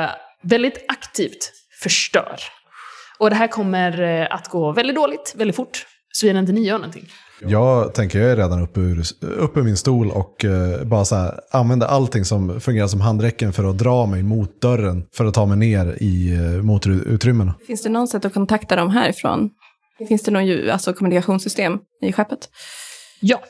väldigt aktivt förstör. Och det här kommer eh, att gå väldigt dåligt, väldigt fort, såvida inte ni gör någonting. Jag tänker, jag är redan uppe ur, uppe ur min stol och eh, bara så här, använder allting som fungerar som handräcken för att dra mig mot dörren för att ta mig ner i eh, motorutrymmena. Finns det någon sätt att kontakta dem härifrån? Finns det någon alltså, kommunikationssystem i skeppet? Ja,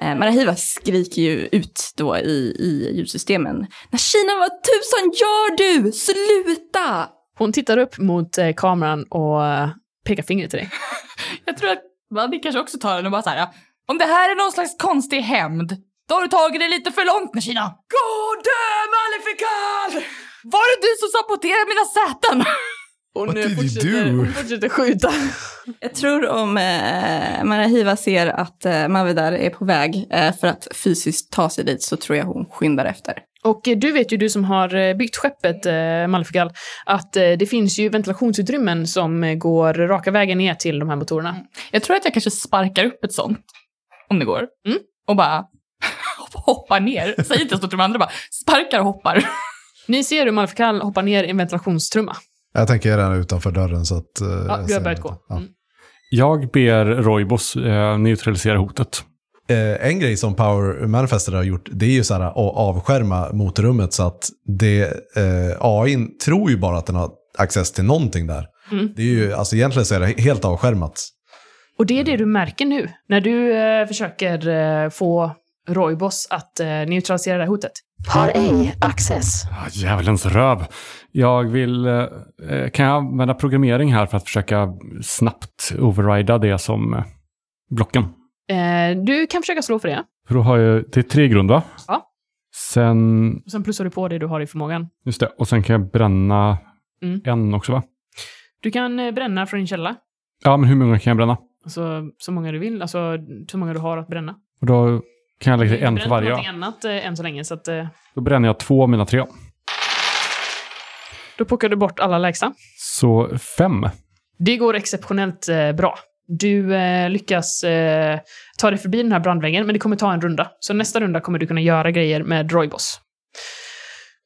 Eh, Marahiva skriker ju ut då i, i ljudsystemen. Nashina, vad tusan gör du? Sluta! hon tittar upp mot eh, kameran och eh, pekar fingret till dig. Jag tror att man kanske också tar den och bara så här, om det här är någon slags konstig hämnd, då har du tagit det lite för långt Nashina. Gode Malefical! Var det du som saboterade mina säten? Did you fortsätter, hon fortsätter skjuta. Jag tror om eh, Marahiva ser att eh, Mavidar är på väg eh, för att fysiskt ta sig dit så tror jag hon skyndar efter. Och du vet ju, du som har eh, byggt skeppet eh, Malefical, att eh, det finns ju ventilationsutrymmen som eh, går raka vägen ner till de här motorerna. Jag tror att jag kanske sparkar upp ett sånt, om det går. Mm. Och bara hoppar ner. Säg inte så till de andra, bara sparkar och hoppar. Ni ser hur Malefical hoppar ner i en ventilationstrumma. Jag tänker redan utanför dörren så att... eh, Ja, jag du har börjat gå. Ja. Mm. Jag ber Roibos eh, neutralisera hotet. Eh, en grej som Power Manifester har gjort, det är ju så här att avskärma motorrummet så att det, eh, AI tror ju bara att den har access till någonting där. Mm. Det är ju, alltså egentligen så är det helt avskärmat. Och det är det du märker nu, när du eh, försöker eh, få Roibos att eh, neutralisera det här hotet. Har ej access. Ah, Djävulens röv. Jag vill... Eh, eh, kan jag använda programmering här för att försöka snabbt overrida det som eh, blocken? Eh, du kan försöka slå för det. För då har jag... Det är tre grund, va? Ja. Sen... Och sen plussar du på det du har i förmågan. Just det. Och sen kan jag bränna Mm. en också, va? Du kan eh, bränna från din källa. Ja, men hur många kan jag bränna? Alltså så många du vill, alltså så många du har att bränna. Och då kan jag lägga till en för varje. någonting annat eh, än så länge, så att eh, Då bränner jag två av mina tre. då plockar du bort alla lägsta. Så fem. Det går exceptionellt eh, bra. Du eh, lyckas eh, ta dig förbi den här brandväggen, men det kommer ta en runda. Så nästa runda kommer du kunna göra grejer med Roibos.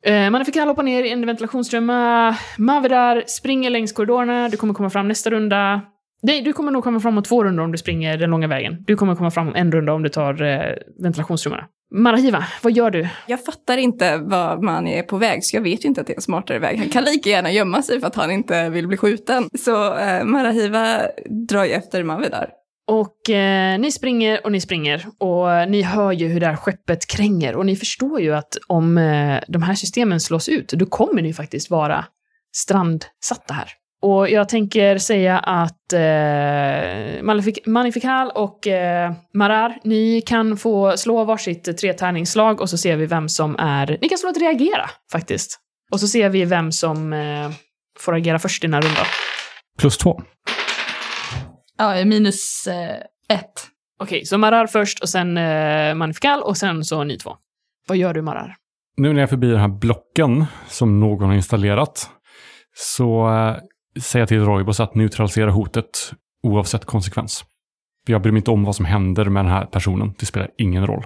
Eh, Manifikal hoppar ner i en ventilationsströmma, Mavedar springer längs korridorerna. Du kommer komma fram nästa runda. Nej, du kommer nog komma fram om två rundor om du springer den långa vägen. Du kommer komma fram om en runda om du tar eh, ventilationsströmmarna. Marahiva, vad gör du? Jag fattar inte vad man är på väg, så jag vet ju inte att det är en smartare väg. Han kan lika gärna gömma sig för att han inte vill bli skjuten. Så eh, Marahiva drar ju efter Mavidar. Och eh, ni springer och ni springer och eh, ni hör ju hur det här skeppet kränger och ni förstår ju att om eh, de här systemen slås ut, då kommer ni faktiskt vara strandsatta här. Och jag tänker säga att eh, Malefik- Magnifical och eh, Marar, ni kan få slå varsitt tretärningsslag och så ser vi vem som är... Ni kan slå att reagera, faktiskt. Och så ser vi vem som eh, får agera först i den här rundan. Plus två. Ja, minus eh, ett. Okej, så Marar först och sen eh, Magnifical och sen så ni två. Vad gör du Marar? Nu när jag är förbi den här blocken som någon har installerat så jag till Roibos att neutralisera hotet oavsett konsekvens. För jag bryr mig inte om vad som händer med den här personen. Det spelar ingen roll.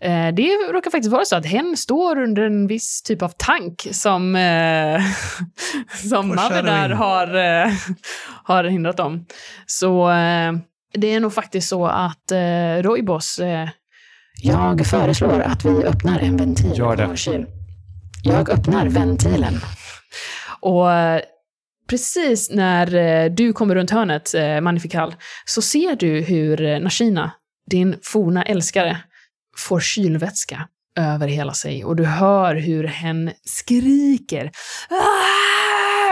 Eh, det råkar faktiskt vara så att hen står under en viss typ av tank som, eh, som Mavedar har, eh, har hindrat dem. Så eh, det är nog faktiskt så att eh, Roibos... Eh, jag föreslår att vi öppnar en ventil Gör det. Jag öppnar ventilen. Och eh, precis när eh, du kommer runt hörnet, eh, Magnifical, så ser du hur eh, Nashina, din forna älskare, får kylvätska över hela sig och du hör hur hen skriker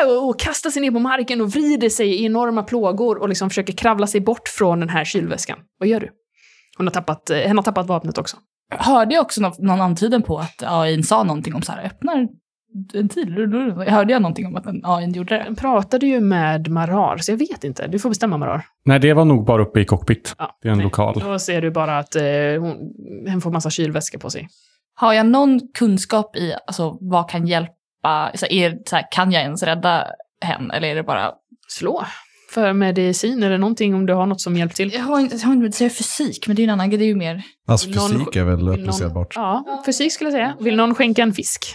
och- och kastar sig ner på marken och vrider sig i enorma plågor och liksom försöker kravla sig bort från den här kylväskan. Vad gör du? Hon har tappat, eh, hen har tappat vapnet också. Hörde jag också någon, någon antydan på att AI sa någonting om så här, öppnar en till? Hörde jag någonting om att den AI gjorde det? Den pratade ju med Marar, så jag vet inte. Du får bestämma Marar. Nej, det var nog bara uppe i cockpit. Ja, Det är en nej. lokal. Då ser du bara att eh, hon, hen får massa kylväska på sig. Har jag någon kunskap i alltså, vad kan hjälpa? Alltså, är, så här, kan jag ens rädda henne? Eller är det bara... Slå. För medicin eller någonting om du har något som hjälper till. Jag har inte, jag har inte säga fysik, men det är en annan grej. Det är ju mer... Alltså Vill någon- fysik är väl applicerbart. Ja, fysik skulle jag säga. Vill någon skänka en fisk?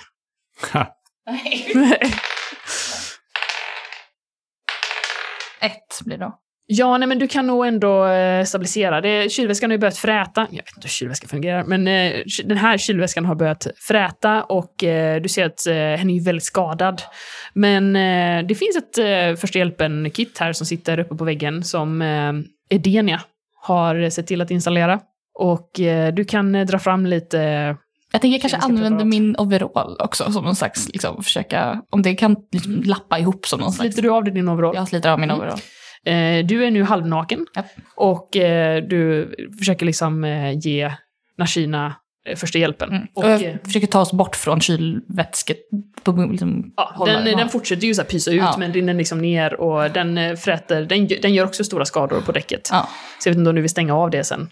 Ett blir det då. Ja, nej men du kan nog ändå eh, stabilisera. Det, kylväskan har ju börjat fräta. Jag vet inte hur kylväskan fungerar, men eh, den här kylväskan har börjat fräta och eh, du ser att eh, hen är väldigt skadad. Men eh, det finns ett eh, första hjälpen-kit här som sitter uppe på väggen som eh, Edenia har sett till att installera. Och eh, du kan eh, dra fram lite... Jag tänker jag kanske använder min overall också som någon slags, liksom, försöka, om det kan liksom, lappa ihop som någon slags... Sliter du av dig din overall? Jag sliter av min Mm. overall. Eh, du är nu halvnaken Japp. och eh, du försöker liksom eh, ge Nashina första hjälpen. Mm. Och, Och jag försöker ta oss bort från kylvätsket. Liksom, ja, den, ja. den fortsätter ju så pysa ut Ja. men rinner liksom ner och den fräter, den, den gör också stora skador på däcket. Ja. Så jag vet inte om du vill stänga av det sen.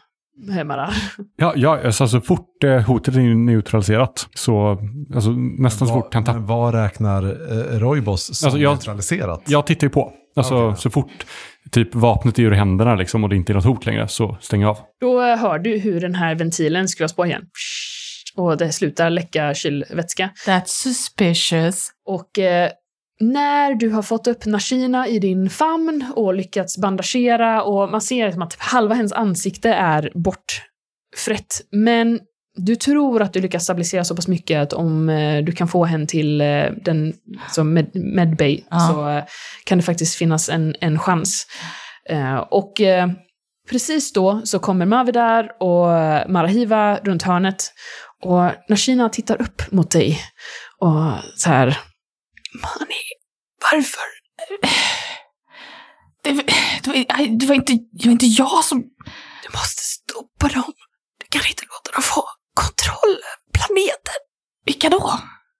eh, Marar. Ja, ja alltså så fort eh, hotet är neutraliserat så, alltså nästan så Vad- fort han tappar. Men vad räknar eh, Roybos som Alltså, jag- neutraliserat? Jag tittar ju på. Alltså Okej. så fort typ vapnet är ur händerna liksom och det inte är något hot längre så stänger jag av. Då eh, hör du hur den här ventilen skruvas på igen. Och det slutar läcka kylvätska. That's suspicious. Och eh, när du har fått upp Nashina i din famn och lyckats bandagera och man ser att typ halva hennes ansikte är bortfrätt. Men du tror att du lyckas stabilisera så pass mycket att om eh, du kan få henne till eh, den som med, medbay Ja. så eh, kan det faktiskt finnas en, en chans. Och precis då så kommer Mavidar och Marahiva runt hörnet och Nashina tittar upp mot dig och så här... Mani, varför? Det, det, var, det, var inte, det var inte jag som... Du måste stoppa dem. Du kan inte låta dem få kontroll över planeten. Vilka då?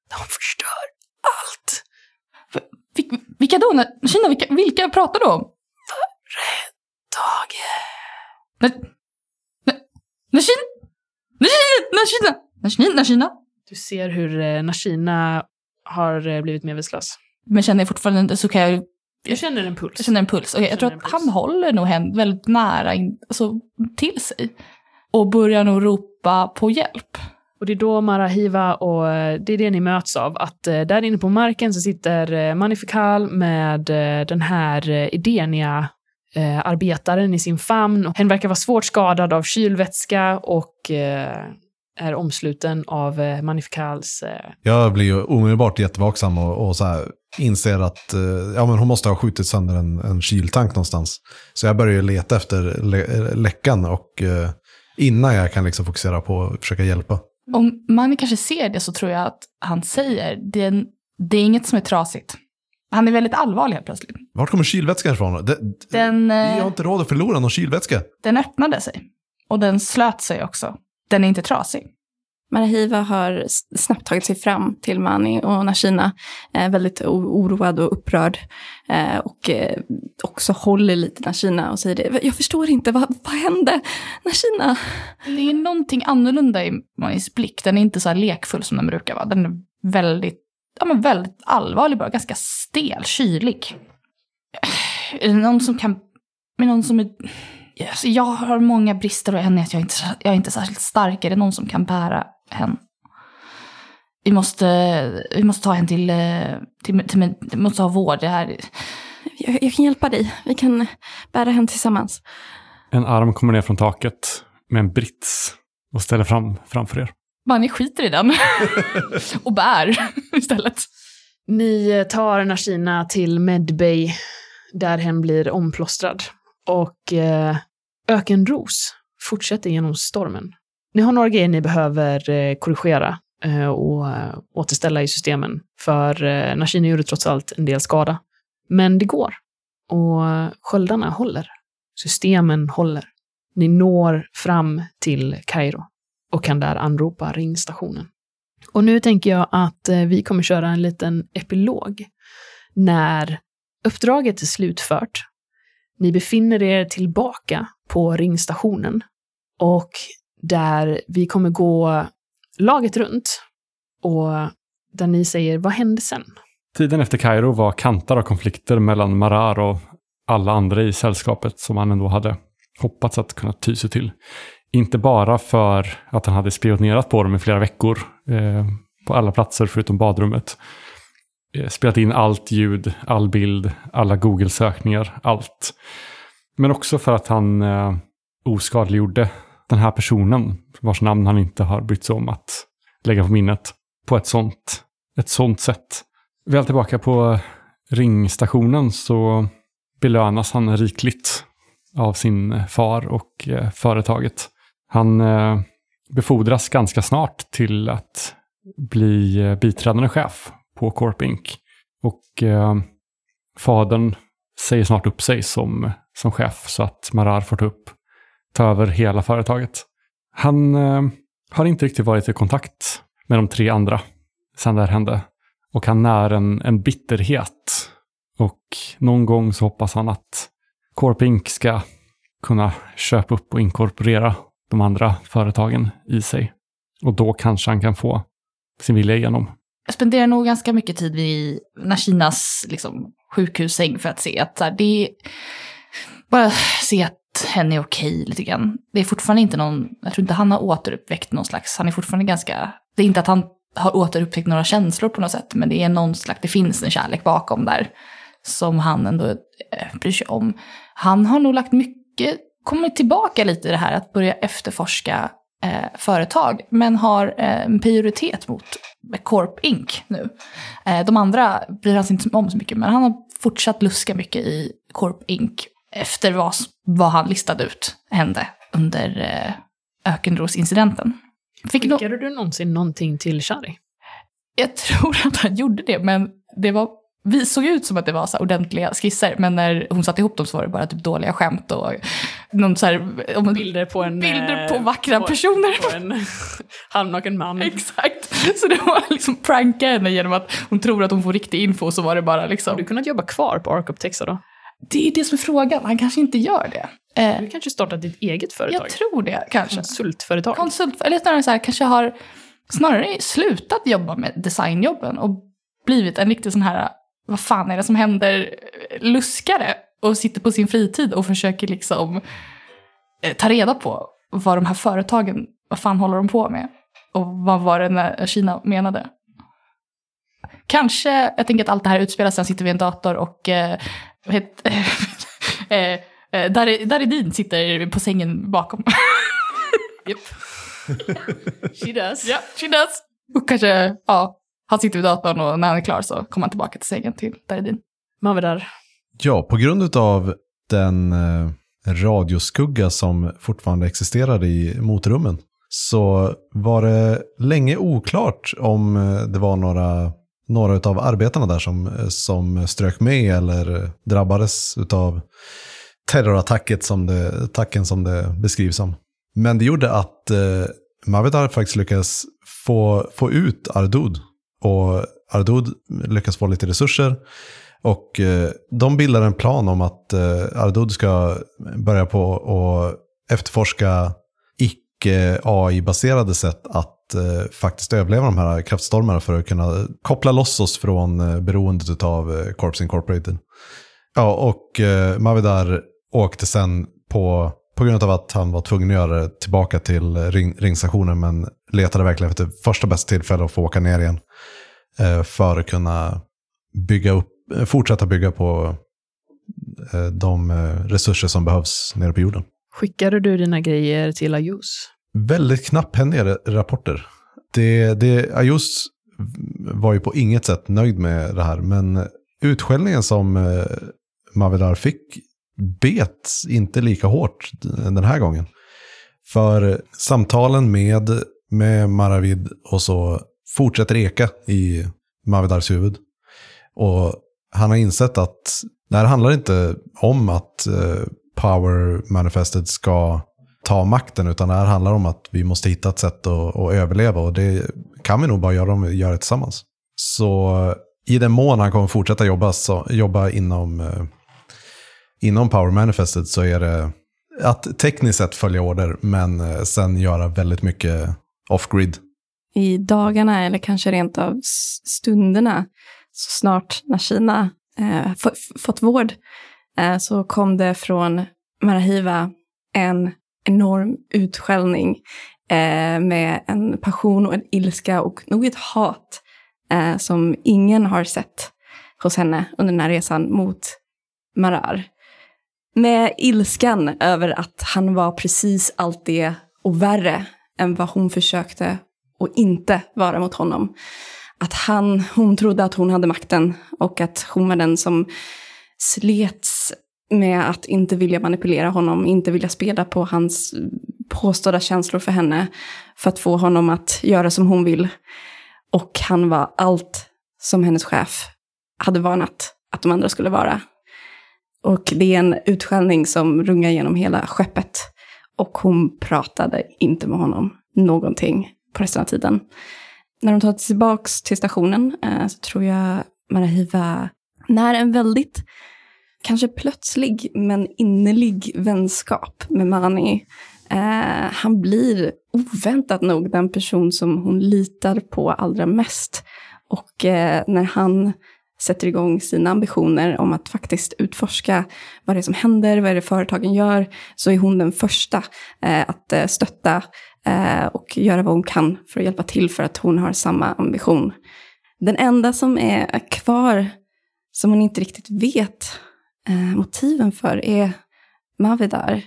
De förstör allt. Vil, vilka då? Kina, vilka, vilka pratar du om? Tage. När, när, när Kina... När Kina... När Kina... När Kina... När Kina... Du ser hur eh, Nashina har eh, blivit medvetslös. Men känner jag fortfarande inte så kan jag... Jag känner en puls. Jag känner en puls. Okej, jag tror Känner att han håller nog henne väldigt nära in, alltså, till sig. Och börjar nog ropa på hjälp. Och det är då Marahiva och eh, det är det ni möts av. Att eh, där inne på marken så sitter Manifikal med den här Idenia arbetaren i sin famn. Hen verkar vara svårt skadad av kylvätska och är omsluten av eh, Manifikals... Eh, Jag blir ju omedelbart jättevaksam och, och så här inser att eh, ja, men hon måste ha skjutit sönder en, en kyltank någonstans. Så jag börjar leta efter lä läckan och eh, innan jag kan liksom fokusera på att försöka hjälpa. Om man kanske ser det så tror jag att han säger det är, en, det är inget som är trasigt. Han är väldigt allvarlig helt plötsligt. Vart kommer kylvätskan ifrån? Det, Den, Vi har inte råd att förlora någon kylvätska. den öppnade sig. Och den slöt sig också. Den är inte trasig. Marahiva har snabbt tagit sig fram till Mani och Nashina, eh, väldigt oroad och upprörd. Eh, och eh, också håller lite Nashina och säger det. Jag förstår inte, vad, vad hände? Nashina? Det är någonting annorlunda i Manis blick. Den är inte så här lekfull som den brukar vara. Den är väldigt, ja, men väldigt allvarlig bara. Ganska stel, kylig. Är det någon som kan... Men någon som är... Alltså, jag har många brister och en är att jag inte, jag är inte särskilt stark. Är det någon som kan bära henne? Vi måste, vi måste ta henne till, eh, till, till, till vi måste ha vård. Det här, Jag, jag kan hjälpa dig. Vi kan bära henne tillsammans. En arm kommer ner från taket med en brits och ställer fram framför er. man skiter i den. och bär istället. Ni tar Nashina till Medbay där hen blir omplåstrad. Och eh, Ökenros fortsätter genom stormen. Ni har några grejer ni behöver eh, korrigera eh, och eh, återställa i systemen. För eh, Nashina gjorde trots allt en del skada. Men det går. Och eh, sköldarna håller. Systemen håller. Ni når fram till Kairo och kan där anropa ringstationen. Och nu tänker jag att eh, vi kommer köra en liten epilog när uppdraget är slutfört. Ni befinner er tillbaka på ringstationen och där vi kommer gå laget runt och där ni säger vad hände sen? Tiden efter Kairo var kantad av konflikter mellan Marar och alla andra i sällskapet som han ändå hade hoppats att kunna ty sig till. Inte bara för att han hade spionerat på dem i flera veckor eh, på alla platser förutom badrummet. Eh, spelat in allt ljud, all bild, alla Google-sökningar, allt. Men också för att han eh, oskadliggjorde den här personen vars namn han inte har brytt sig om att lägga på minnet på ett sånt, ett sånt sätt. Väl tillbaka på ringstationen så belönas han rikligt av sin eh, far och eh, företaget. Han eh, befordras ganska snart till att bli eh, biträdande chef på Corp Inc. Och eh, fadern säger snart upp sig som, som chef så att Marar får ta, upp, ta över hela företaget. Han eh, har inte riktigt varit i kontakt med de tre andra sen det här hände. Och han när en, en bitterhet. Och någon gång så hoppas han att Corp Inc. ska kunna köpa upp och inkorporera de andra företagen i sig. Och då kanske han kan få sin vilja igenom. Jag spenderar nog ganska mycket tid vid Nashinas liksom, sjukhussäng för att se att så här, det är... Bara se att hen är okej lite grann. Det är fortfarande inte någon... Jag tror inte han har återuppväckt någon slags... Han är fortfarande ganska... Det är inte att han har återupptäckt några känslor på något sätt, men det är någon slags... Det finns en kärlek bakom där som han ändå eh, bryr sig om. Han har nog lagt mycket... Kommit tillbaka lite i det här att börja efterforska eh, företag, men har eh, en prioritet mot Corp Inc. nu. Eh, de andra bryr han sig inte om så mycket, men han har fortsatt luska mycket i Corp Inc. efter vad, vad han listade ut hände under eh, Ökenros-incidenten. Fick no- Skickade du någonsin någonting till Shari? jag tror att han gjorde det, men det var vi såg ut som att det var så ordentliga skisser, men när hon satte ihop dem så var det bara typ dåliga skämt och någon så här, Bilder på en... bilder eh, på vackra på- personer. På en halvnaken man. Exakt. Så det var liksom pranka henne genom att hon tror att hon får riktig info, så var det bara Har liksom. du kunnat jobba kvar på Ark Texa då? Det är det som är frågan, han kanske inte gör det. Eh, Du kanske startat ditt eget företag? jag tror det kanske. Konsultföretag? Konsult, eller snarare så här, kanske har snarare slutat jobba med designjobben och blivit en riktig sån här, vad fan är det som händer, luskare och sitter på sin fritid och försöker liksom eh, ta reda på vad de här företagen, vad fan håller de på med? Och vad var det när Kina menade? Kanske, jag tänker att allt det här utspelar sig, han sitter vid en dator och eh, heter, eh, eh, Dari- Daridin sitter på sängen bakom. Japp. She does. Ja, she does. Och kanske, ja, han sitter vid datorn och när han är klar så kommer han tillbaka till sängen till Daridin. Mavedar. Ja, på grund av den eh, radioskugga som fortfarande existerade i motrummen så var det länge oklart om eh, det var några, några av arbetarna där som, eh, som strök med eller drabbades av terrorattacken som det, attacken som det beskrivs som. Men det gjorde att eh, Mavedar faktiskt lyckades få, få ut Ardud. Och Ardud lyckas få lite resurser. Och eh, de bildar en plan om att eh, Ardud ska börja på och efterforska icke-AI-baserade sätt att eh, faktiskt överleva de här kraftstormarna för att kunna koppla loss oss från beroendet av Corps Incorporated. Ja, och Mavidar åkte sen på, på grund av att han var tvungen att göra det tillbaka till ring, ringstationen men letade verkligen efter första bästa tillfälle att få åka ner igen eh, för att kunna bygga upp, eh, fortsätta bygga på eh, de resurser som behövs nere på jorden. Skickade du dina grejer till Ayus? Väldigt knapphändiga ra- rapporter. Det, det, Ayus var ju på inget sätt nöjd med det här, men utskällningen som Mavedar fick bet inte lika hårt den här gången. För samtalen med, med Maravid och så fortsätter eka i Mavedars huvud. Och han har insett att det här handlar inte om att eh, Power Manifested ska ta makten, utan det här handlar om att vi måste hitta ett sätt att, att överleva och det kan vi nog bara göra om vi gör det tillsammans. Så i den mån han kommer fortsätta jobba, så, jobba inom, eh, inom Power Manifested så är det att tekniskt sett följa order, men eh, sen göra väldigt mycket off-grid. i dagarna eller kanske rent av stunderna, så snart när Kina eh, f- fått vård, eh, så kom det från Marahiva en enorm utskällning eh, med en passion och en ilska och nog ett hat eh, som ingen har sett hos henne under den här resan mot Marar. Med ilskan över att han var precis allt det och värre än vad hon försökte och inte vara mot honom. Att han, hon trodde att hon hade makten och att hon var den som slets med att inte vilja manipulera honom, inte vilja spela på hans påstådda känslor för henne för att få honom att göra som hon vill. Och han var allt som hennes chef hade varnat att de andra skulle vara. Och det är en utskällning som rungar genom hela skeppet. Och hon pratade inte med honom någonting på resten av tiden. När de tar tillbaka till stationen eh, så tror jag Marahiva, när en väldigt, kanske plötslig, men innerlig vänskap med Mani Eh, han blir oväntat nog den person som hon litar på allra mest. Och eh, när han sätter igång sina ambitioner om att faktiskt utforska vad det är som händer, vad är det företagen gör, så är hon den första eh, att eh, stötta eh, och göra vad hon kan för att hjälpa till för att hon har samma ambition. Den enda som är kvar, som hon inte riktigt vet eh, motiven för, är Mavidar.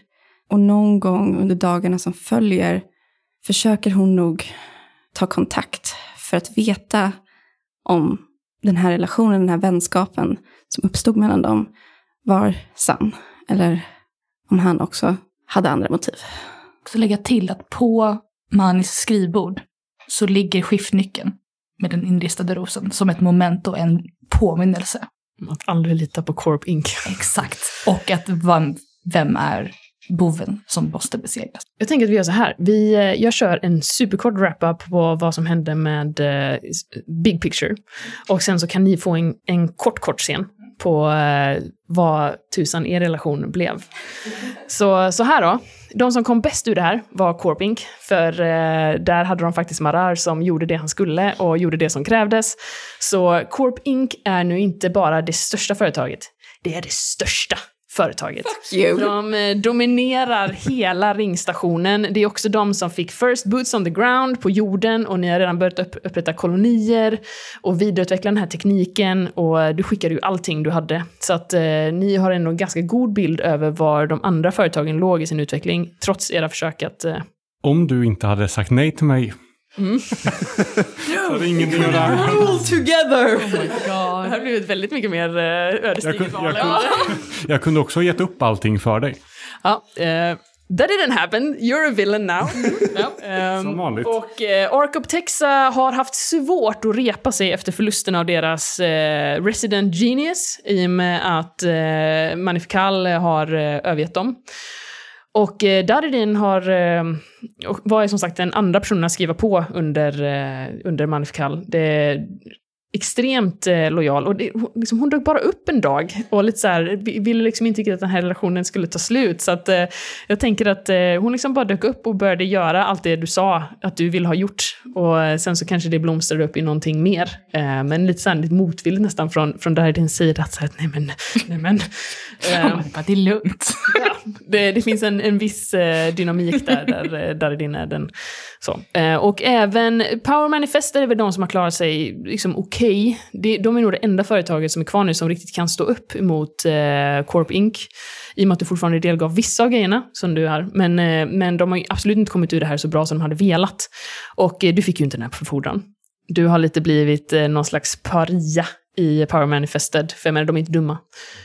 Och någon gång under dagarna som följer försöker hon nog ta kontakt för att veta om den här relationen, den här vänskapen som uppstod mellan dem var sann. Eller om han också hade andra motiv. Så lägga till att på Manis skrivbord så ligger skiftnyckeln med den inristade rosen som ett moment och en påminnelse. Att aldrig lita på Corp Inc. Exakt. Och att vem, vem är boven som måste besegras. Jag tänker att vi gör så här. Vi, eh, jag kör en superkort wrap-up på vad som hände med eh, Big Picture. Och sen så kan ni få en, en kort, kort scen på eh, vad tusan er relation blev. Så, så här då. De som kom bäst ur det här var Corp Inc. För eh, där hade de faktiskt Marar som gjorde det han skulle och gjorde det som krävdes. Så Corp Inc. är nu inte bara det största företaget, det är det största företaget. Fuck you. De eh, dominerar hela ringstationen. Det är också de som fick first boots on the ground på jorden och ni har redan börjat upp, upprätta kolonier och vidareutveckla den här tekniken och du skickade ju allting du hade. Så att eh, ni har ändå en ganska god bild över var de andra företagen låg i sin utveckling, trots era försök att... Eh, Om du inte hade sagt nej till mig. Mm. så hade ingenting att räkna. Rule together! Det här har blivit väldigt mycket mer uh, Jag ödesdigert kunde, jag, kunde, jag kunde också ha gett upp allting för dig. Ja, eh, that didn't happen. You're a villain now. ehm, Som vanligt. Och eh, Arcoptexa har haft svårt att repa sig efter förlusten av deras eh, Resident Genius i och med att eh, Magnifical har eh, övergett dem. Och eh, Daridin har, eh, var som sagt den andra personen att skriva på under, eh, under Magnifical. Det är extremt eh, lojal. Och det, hon- liksom, hon dök bara upp en dag och lite så här, vi- ville liksom inte riktigt att den här relationen skulle ta slut. Så att, eh, jag tänker att eh, hon liksom bara dök upp och började göra allt det du sa att du ville ha gjort. Och eh, sen så kanske det blomstrade upp i någonting mer. Eh, men lite, så här, lite motvilligt nästan från, från Daridins sida. Att så här, nej men, nej men. Eh, det är lugnt. det, det finns en, en viss eh, dynamik där, där, eh, där din är den. Så. Eh, och även Power Manifest är väl de som har klarat sig liksom okej. De, de är nog det enda företaget som är kvar nu som riktigt kan stå upp mot eh, Corp Inc. I och med att du fortfarande delgav vissa av grejerna som du är. Men, eh, men de har ju absolut inte kommit ur det här så bra som de hade velat. Och eh, du fick ju inte den här förfordran. Du har lite blivit eh, någon slags paria i Power Manifested, för jag menar, de är inte dumma.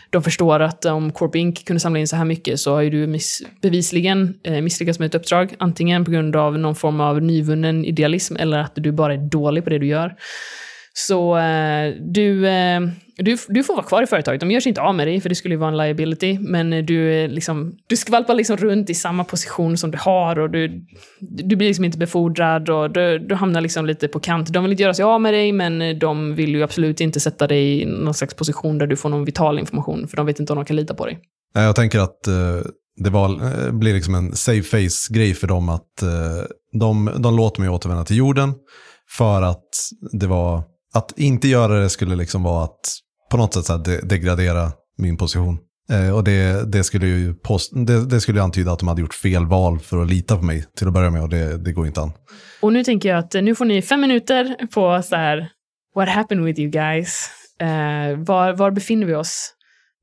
De förstår att om Corp Inc. kunde samla in så här mycket så har ju du miss, bevisligen eh, misslyckats med ett uppdrag. Antingen på grund av någon form av nyvunnen idealism eller att du bara är dålig på det du gör. Så eh, du, eh, du, du får vara kvar i företaget. De gör sig inte av med dig, för det skulle ju vara en liability. Men eh, du, eh, liksom, du skvalpar liksom runt i samma position som du har och du, du blir liksom inte befordrad och du, du hamnar liksom lite på kant. De vill inte göra sig av med dig, men eh, de vill ju absolut inte sätta dig i någon slags position där du får någon vital information, för de vet inte om de kan lita på dig. Jag tänker att eh, det var, eh, blir liksom en safe face-grej för dem att eh, de, de låter mig återvända till jorden för att det var, att inte göra det skulle liksom vara att på något sätt så de, degradera min position. Eh, och det, det, skulle ju post, det, det skulle antyda att de hade gjort fel val för att lita på mig till att börja med och det, det går inte an. Och nu tänker jag att nu får ni fem minuter på så här, what happened with you guys? Eh, var, var befinner vi oss?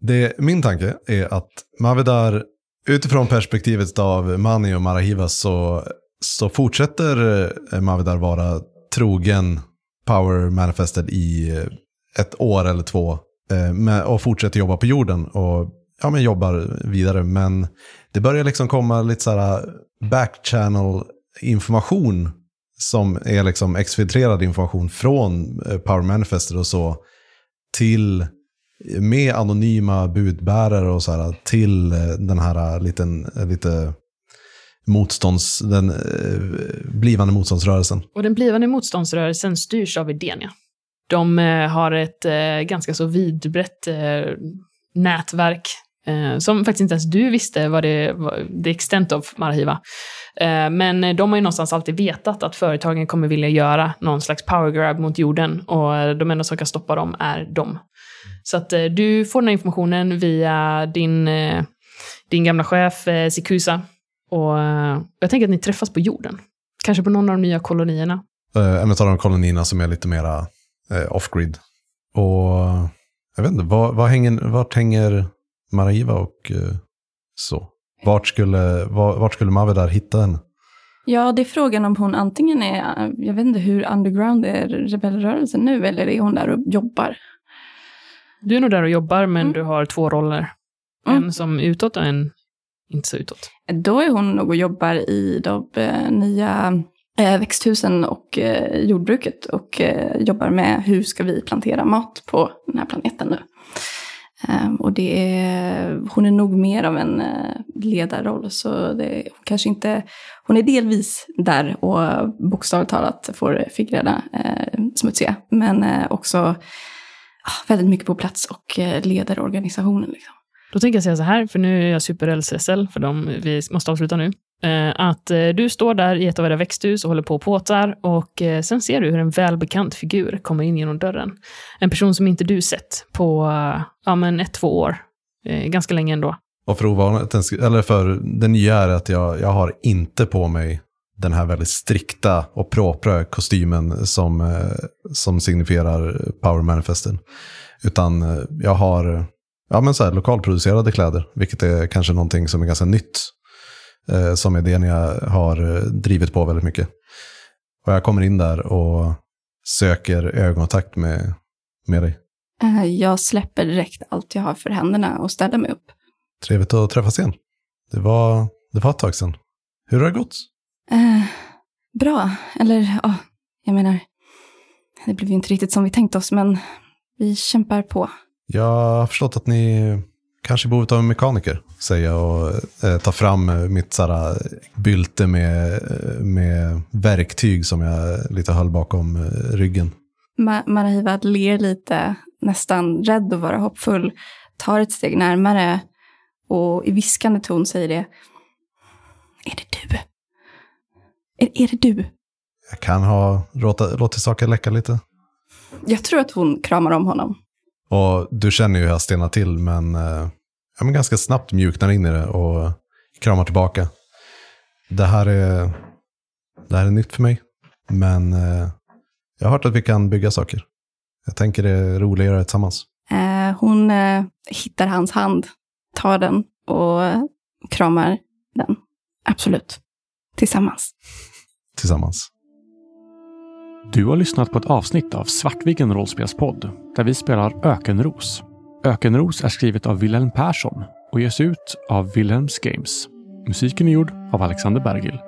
Det, min tanke är att Mavedar, utifrån perspektivet av Mani och Marahiva så, så fortsätter eh, Mavedar vara trogen Power Manifested i eh, ett år eller två eh, och fortsätter jobba på jorden och ja, men jobbar vidare. Men det börjar liksom komma lite så här eh, backchannel information som är liksom exfiltrerad information från Power Manifested och så till med anonyma budbärare och så här till den här liten, lite motstånds, den eh, blivande motståndsrörelsen. Och den blivande motståndsrörelsen styrs av Edenia. De eh, har ett eh, ganska så vidbrett eh, nätverk eh, som faktiskt inte ens du visste vad det var, the extent of Marhiva. Eh, men de har ju någonstans alltid vetat att företagen kommer vilja göra någon slags power grab mot jorden och de enda som kan stoppa dem är de. Så att du får den här informationen via din, din gamla chef eh, Sikusa. Och eh, jag tänker att ni träffas på jorden. Kanske på någon av de nya kolonierna. Eh, en av de kolonierna som är lite mera eh, off-grid. Och jag vet inte, var, var hänger, vart hänger Maraiva och eh, så? Vart skulle, var, vart skulle Mavedar hitta henne? Ja, det är frågan om hon antingen är, jag vet inte hur underground är rebellrörelsen nu, eller är hon där och jobbar? Du är nog där och jobbar, men Mm. du har två roller. Mm. En som utåt och en inte så utåt. Då är hon nog och jobbar i de eh, nya eh, växthusen och eh, jordbruket och jobbar med hur ska vi plantera mat på den här planeten nu. Ehm, och det är, hon är nog mer av en ledarroll, så det, hon kanske inte, hon är delvis där och bokstavligt talat får fingrarna eh, smutsiga, men också ah, väldigt mycket på plats och leder organisationen. Liksom. Då tänker jag säga så här, för nu är jag super LSSL, för de, vi måste avsluta nu. Eh, att eh, du står där i ett av era växthus och håller på och påtar och eh, sen ser du hur en välbekant figur kommer in genom dörren. En person som inte du sett på eh, ja, men ett, två år. Eh, ganska länge ändå. Och för ovanligt, eller för det nya är att jag, jag har inte på mig den här väldigt strikta och propra kostymen som, eh, som signifierar Power Manifesten. Utan eh, jag har ja, men så här, lokalproducerade kläder, vilket är kanske någonting som är ganska nytt. Eh, som är det jag har eh, drivit på väldigt mycket. Och jag kommer in där och söker ögonkontakt med, med dig. Eh, Jag släpper direkt allt jag har för händerna och ställer mig upp. Trevligt att träffas igen. Det var, det var ett tag sedan. Hur har det gått? Eh, bra, eller ja, jag menar, det blev ju inte riktigt som vi tänkt oss, men vi kämpar på. Jag har förstått att ni kanske är behovet av en mekaniker, säger jag och eh, tar fram eh, mitt sådär, bylte med, eh, med verktyg som jag lite höll bakom eh, ryggen. Ma- Marahivad ler lite, nästan rädd att vara hoppfull, tar ett steg närmare och i viskande ton säger det. Är det du? Är, är det du? Jag kan ha låtit saker läcka lite. Jag tror att hon kramar om honom. Och du känner ju hur jag stelnar till, men, eh, ja, men ganska snabbt mjuknar in i det och kramar tillbaka. Det här är, det här är nytt för mig, men eh, jag har hört att vi kan bygga saker. Jag tänker det är roligare tillsammans. Eh, hon hittar hans hand, tar den och kramar den. Absolut. Tillsammans. Tillsammans. Du har lyssnat på ett avsnitt av Svartviken rollspelspodd där vi spelar Ökenros. Ökenros är skrivet av Wilhelm Persson och ges ut av Wilhelms Games. Musiken är gjord av Alexander Bergil.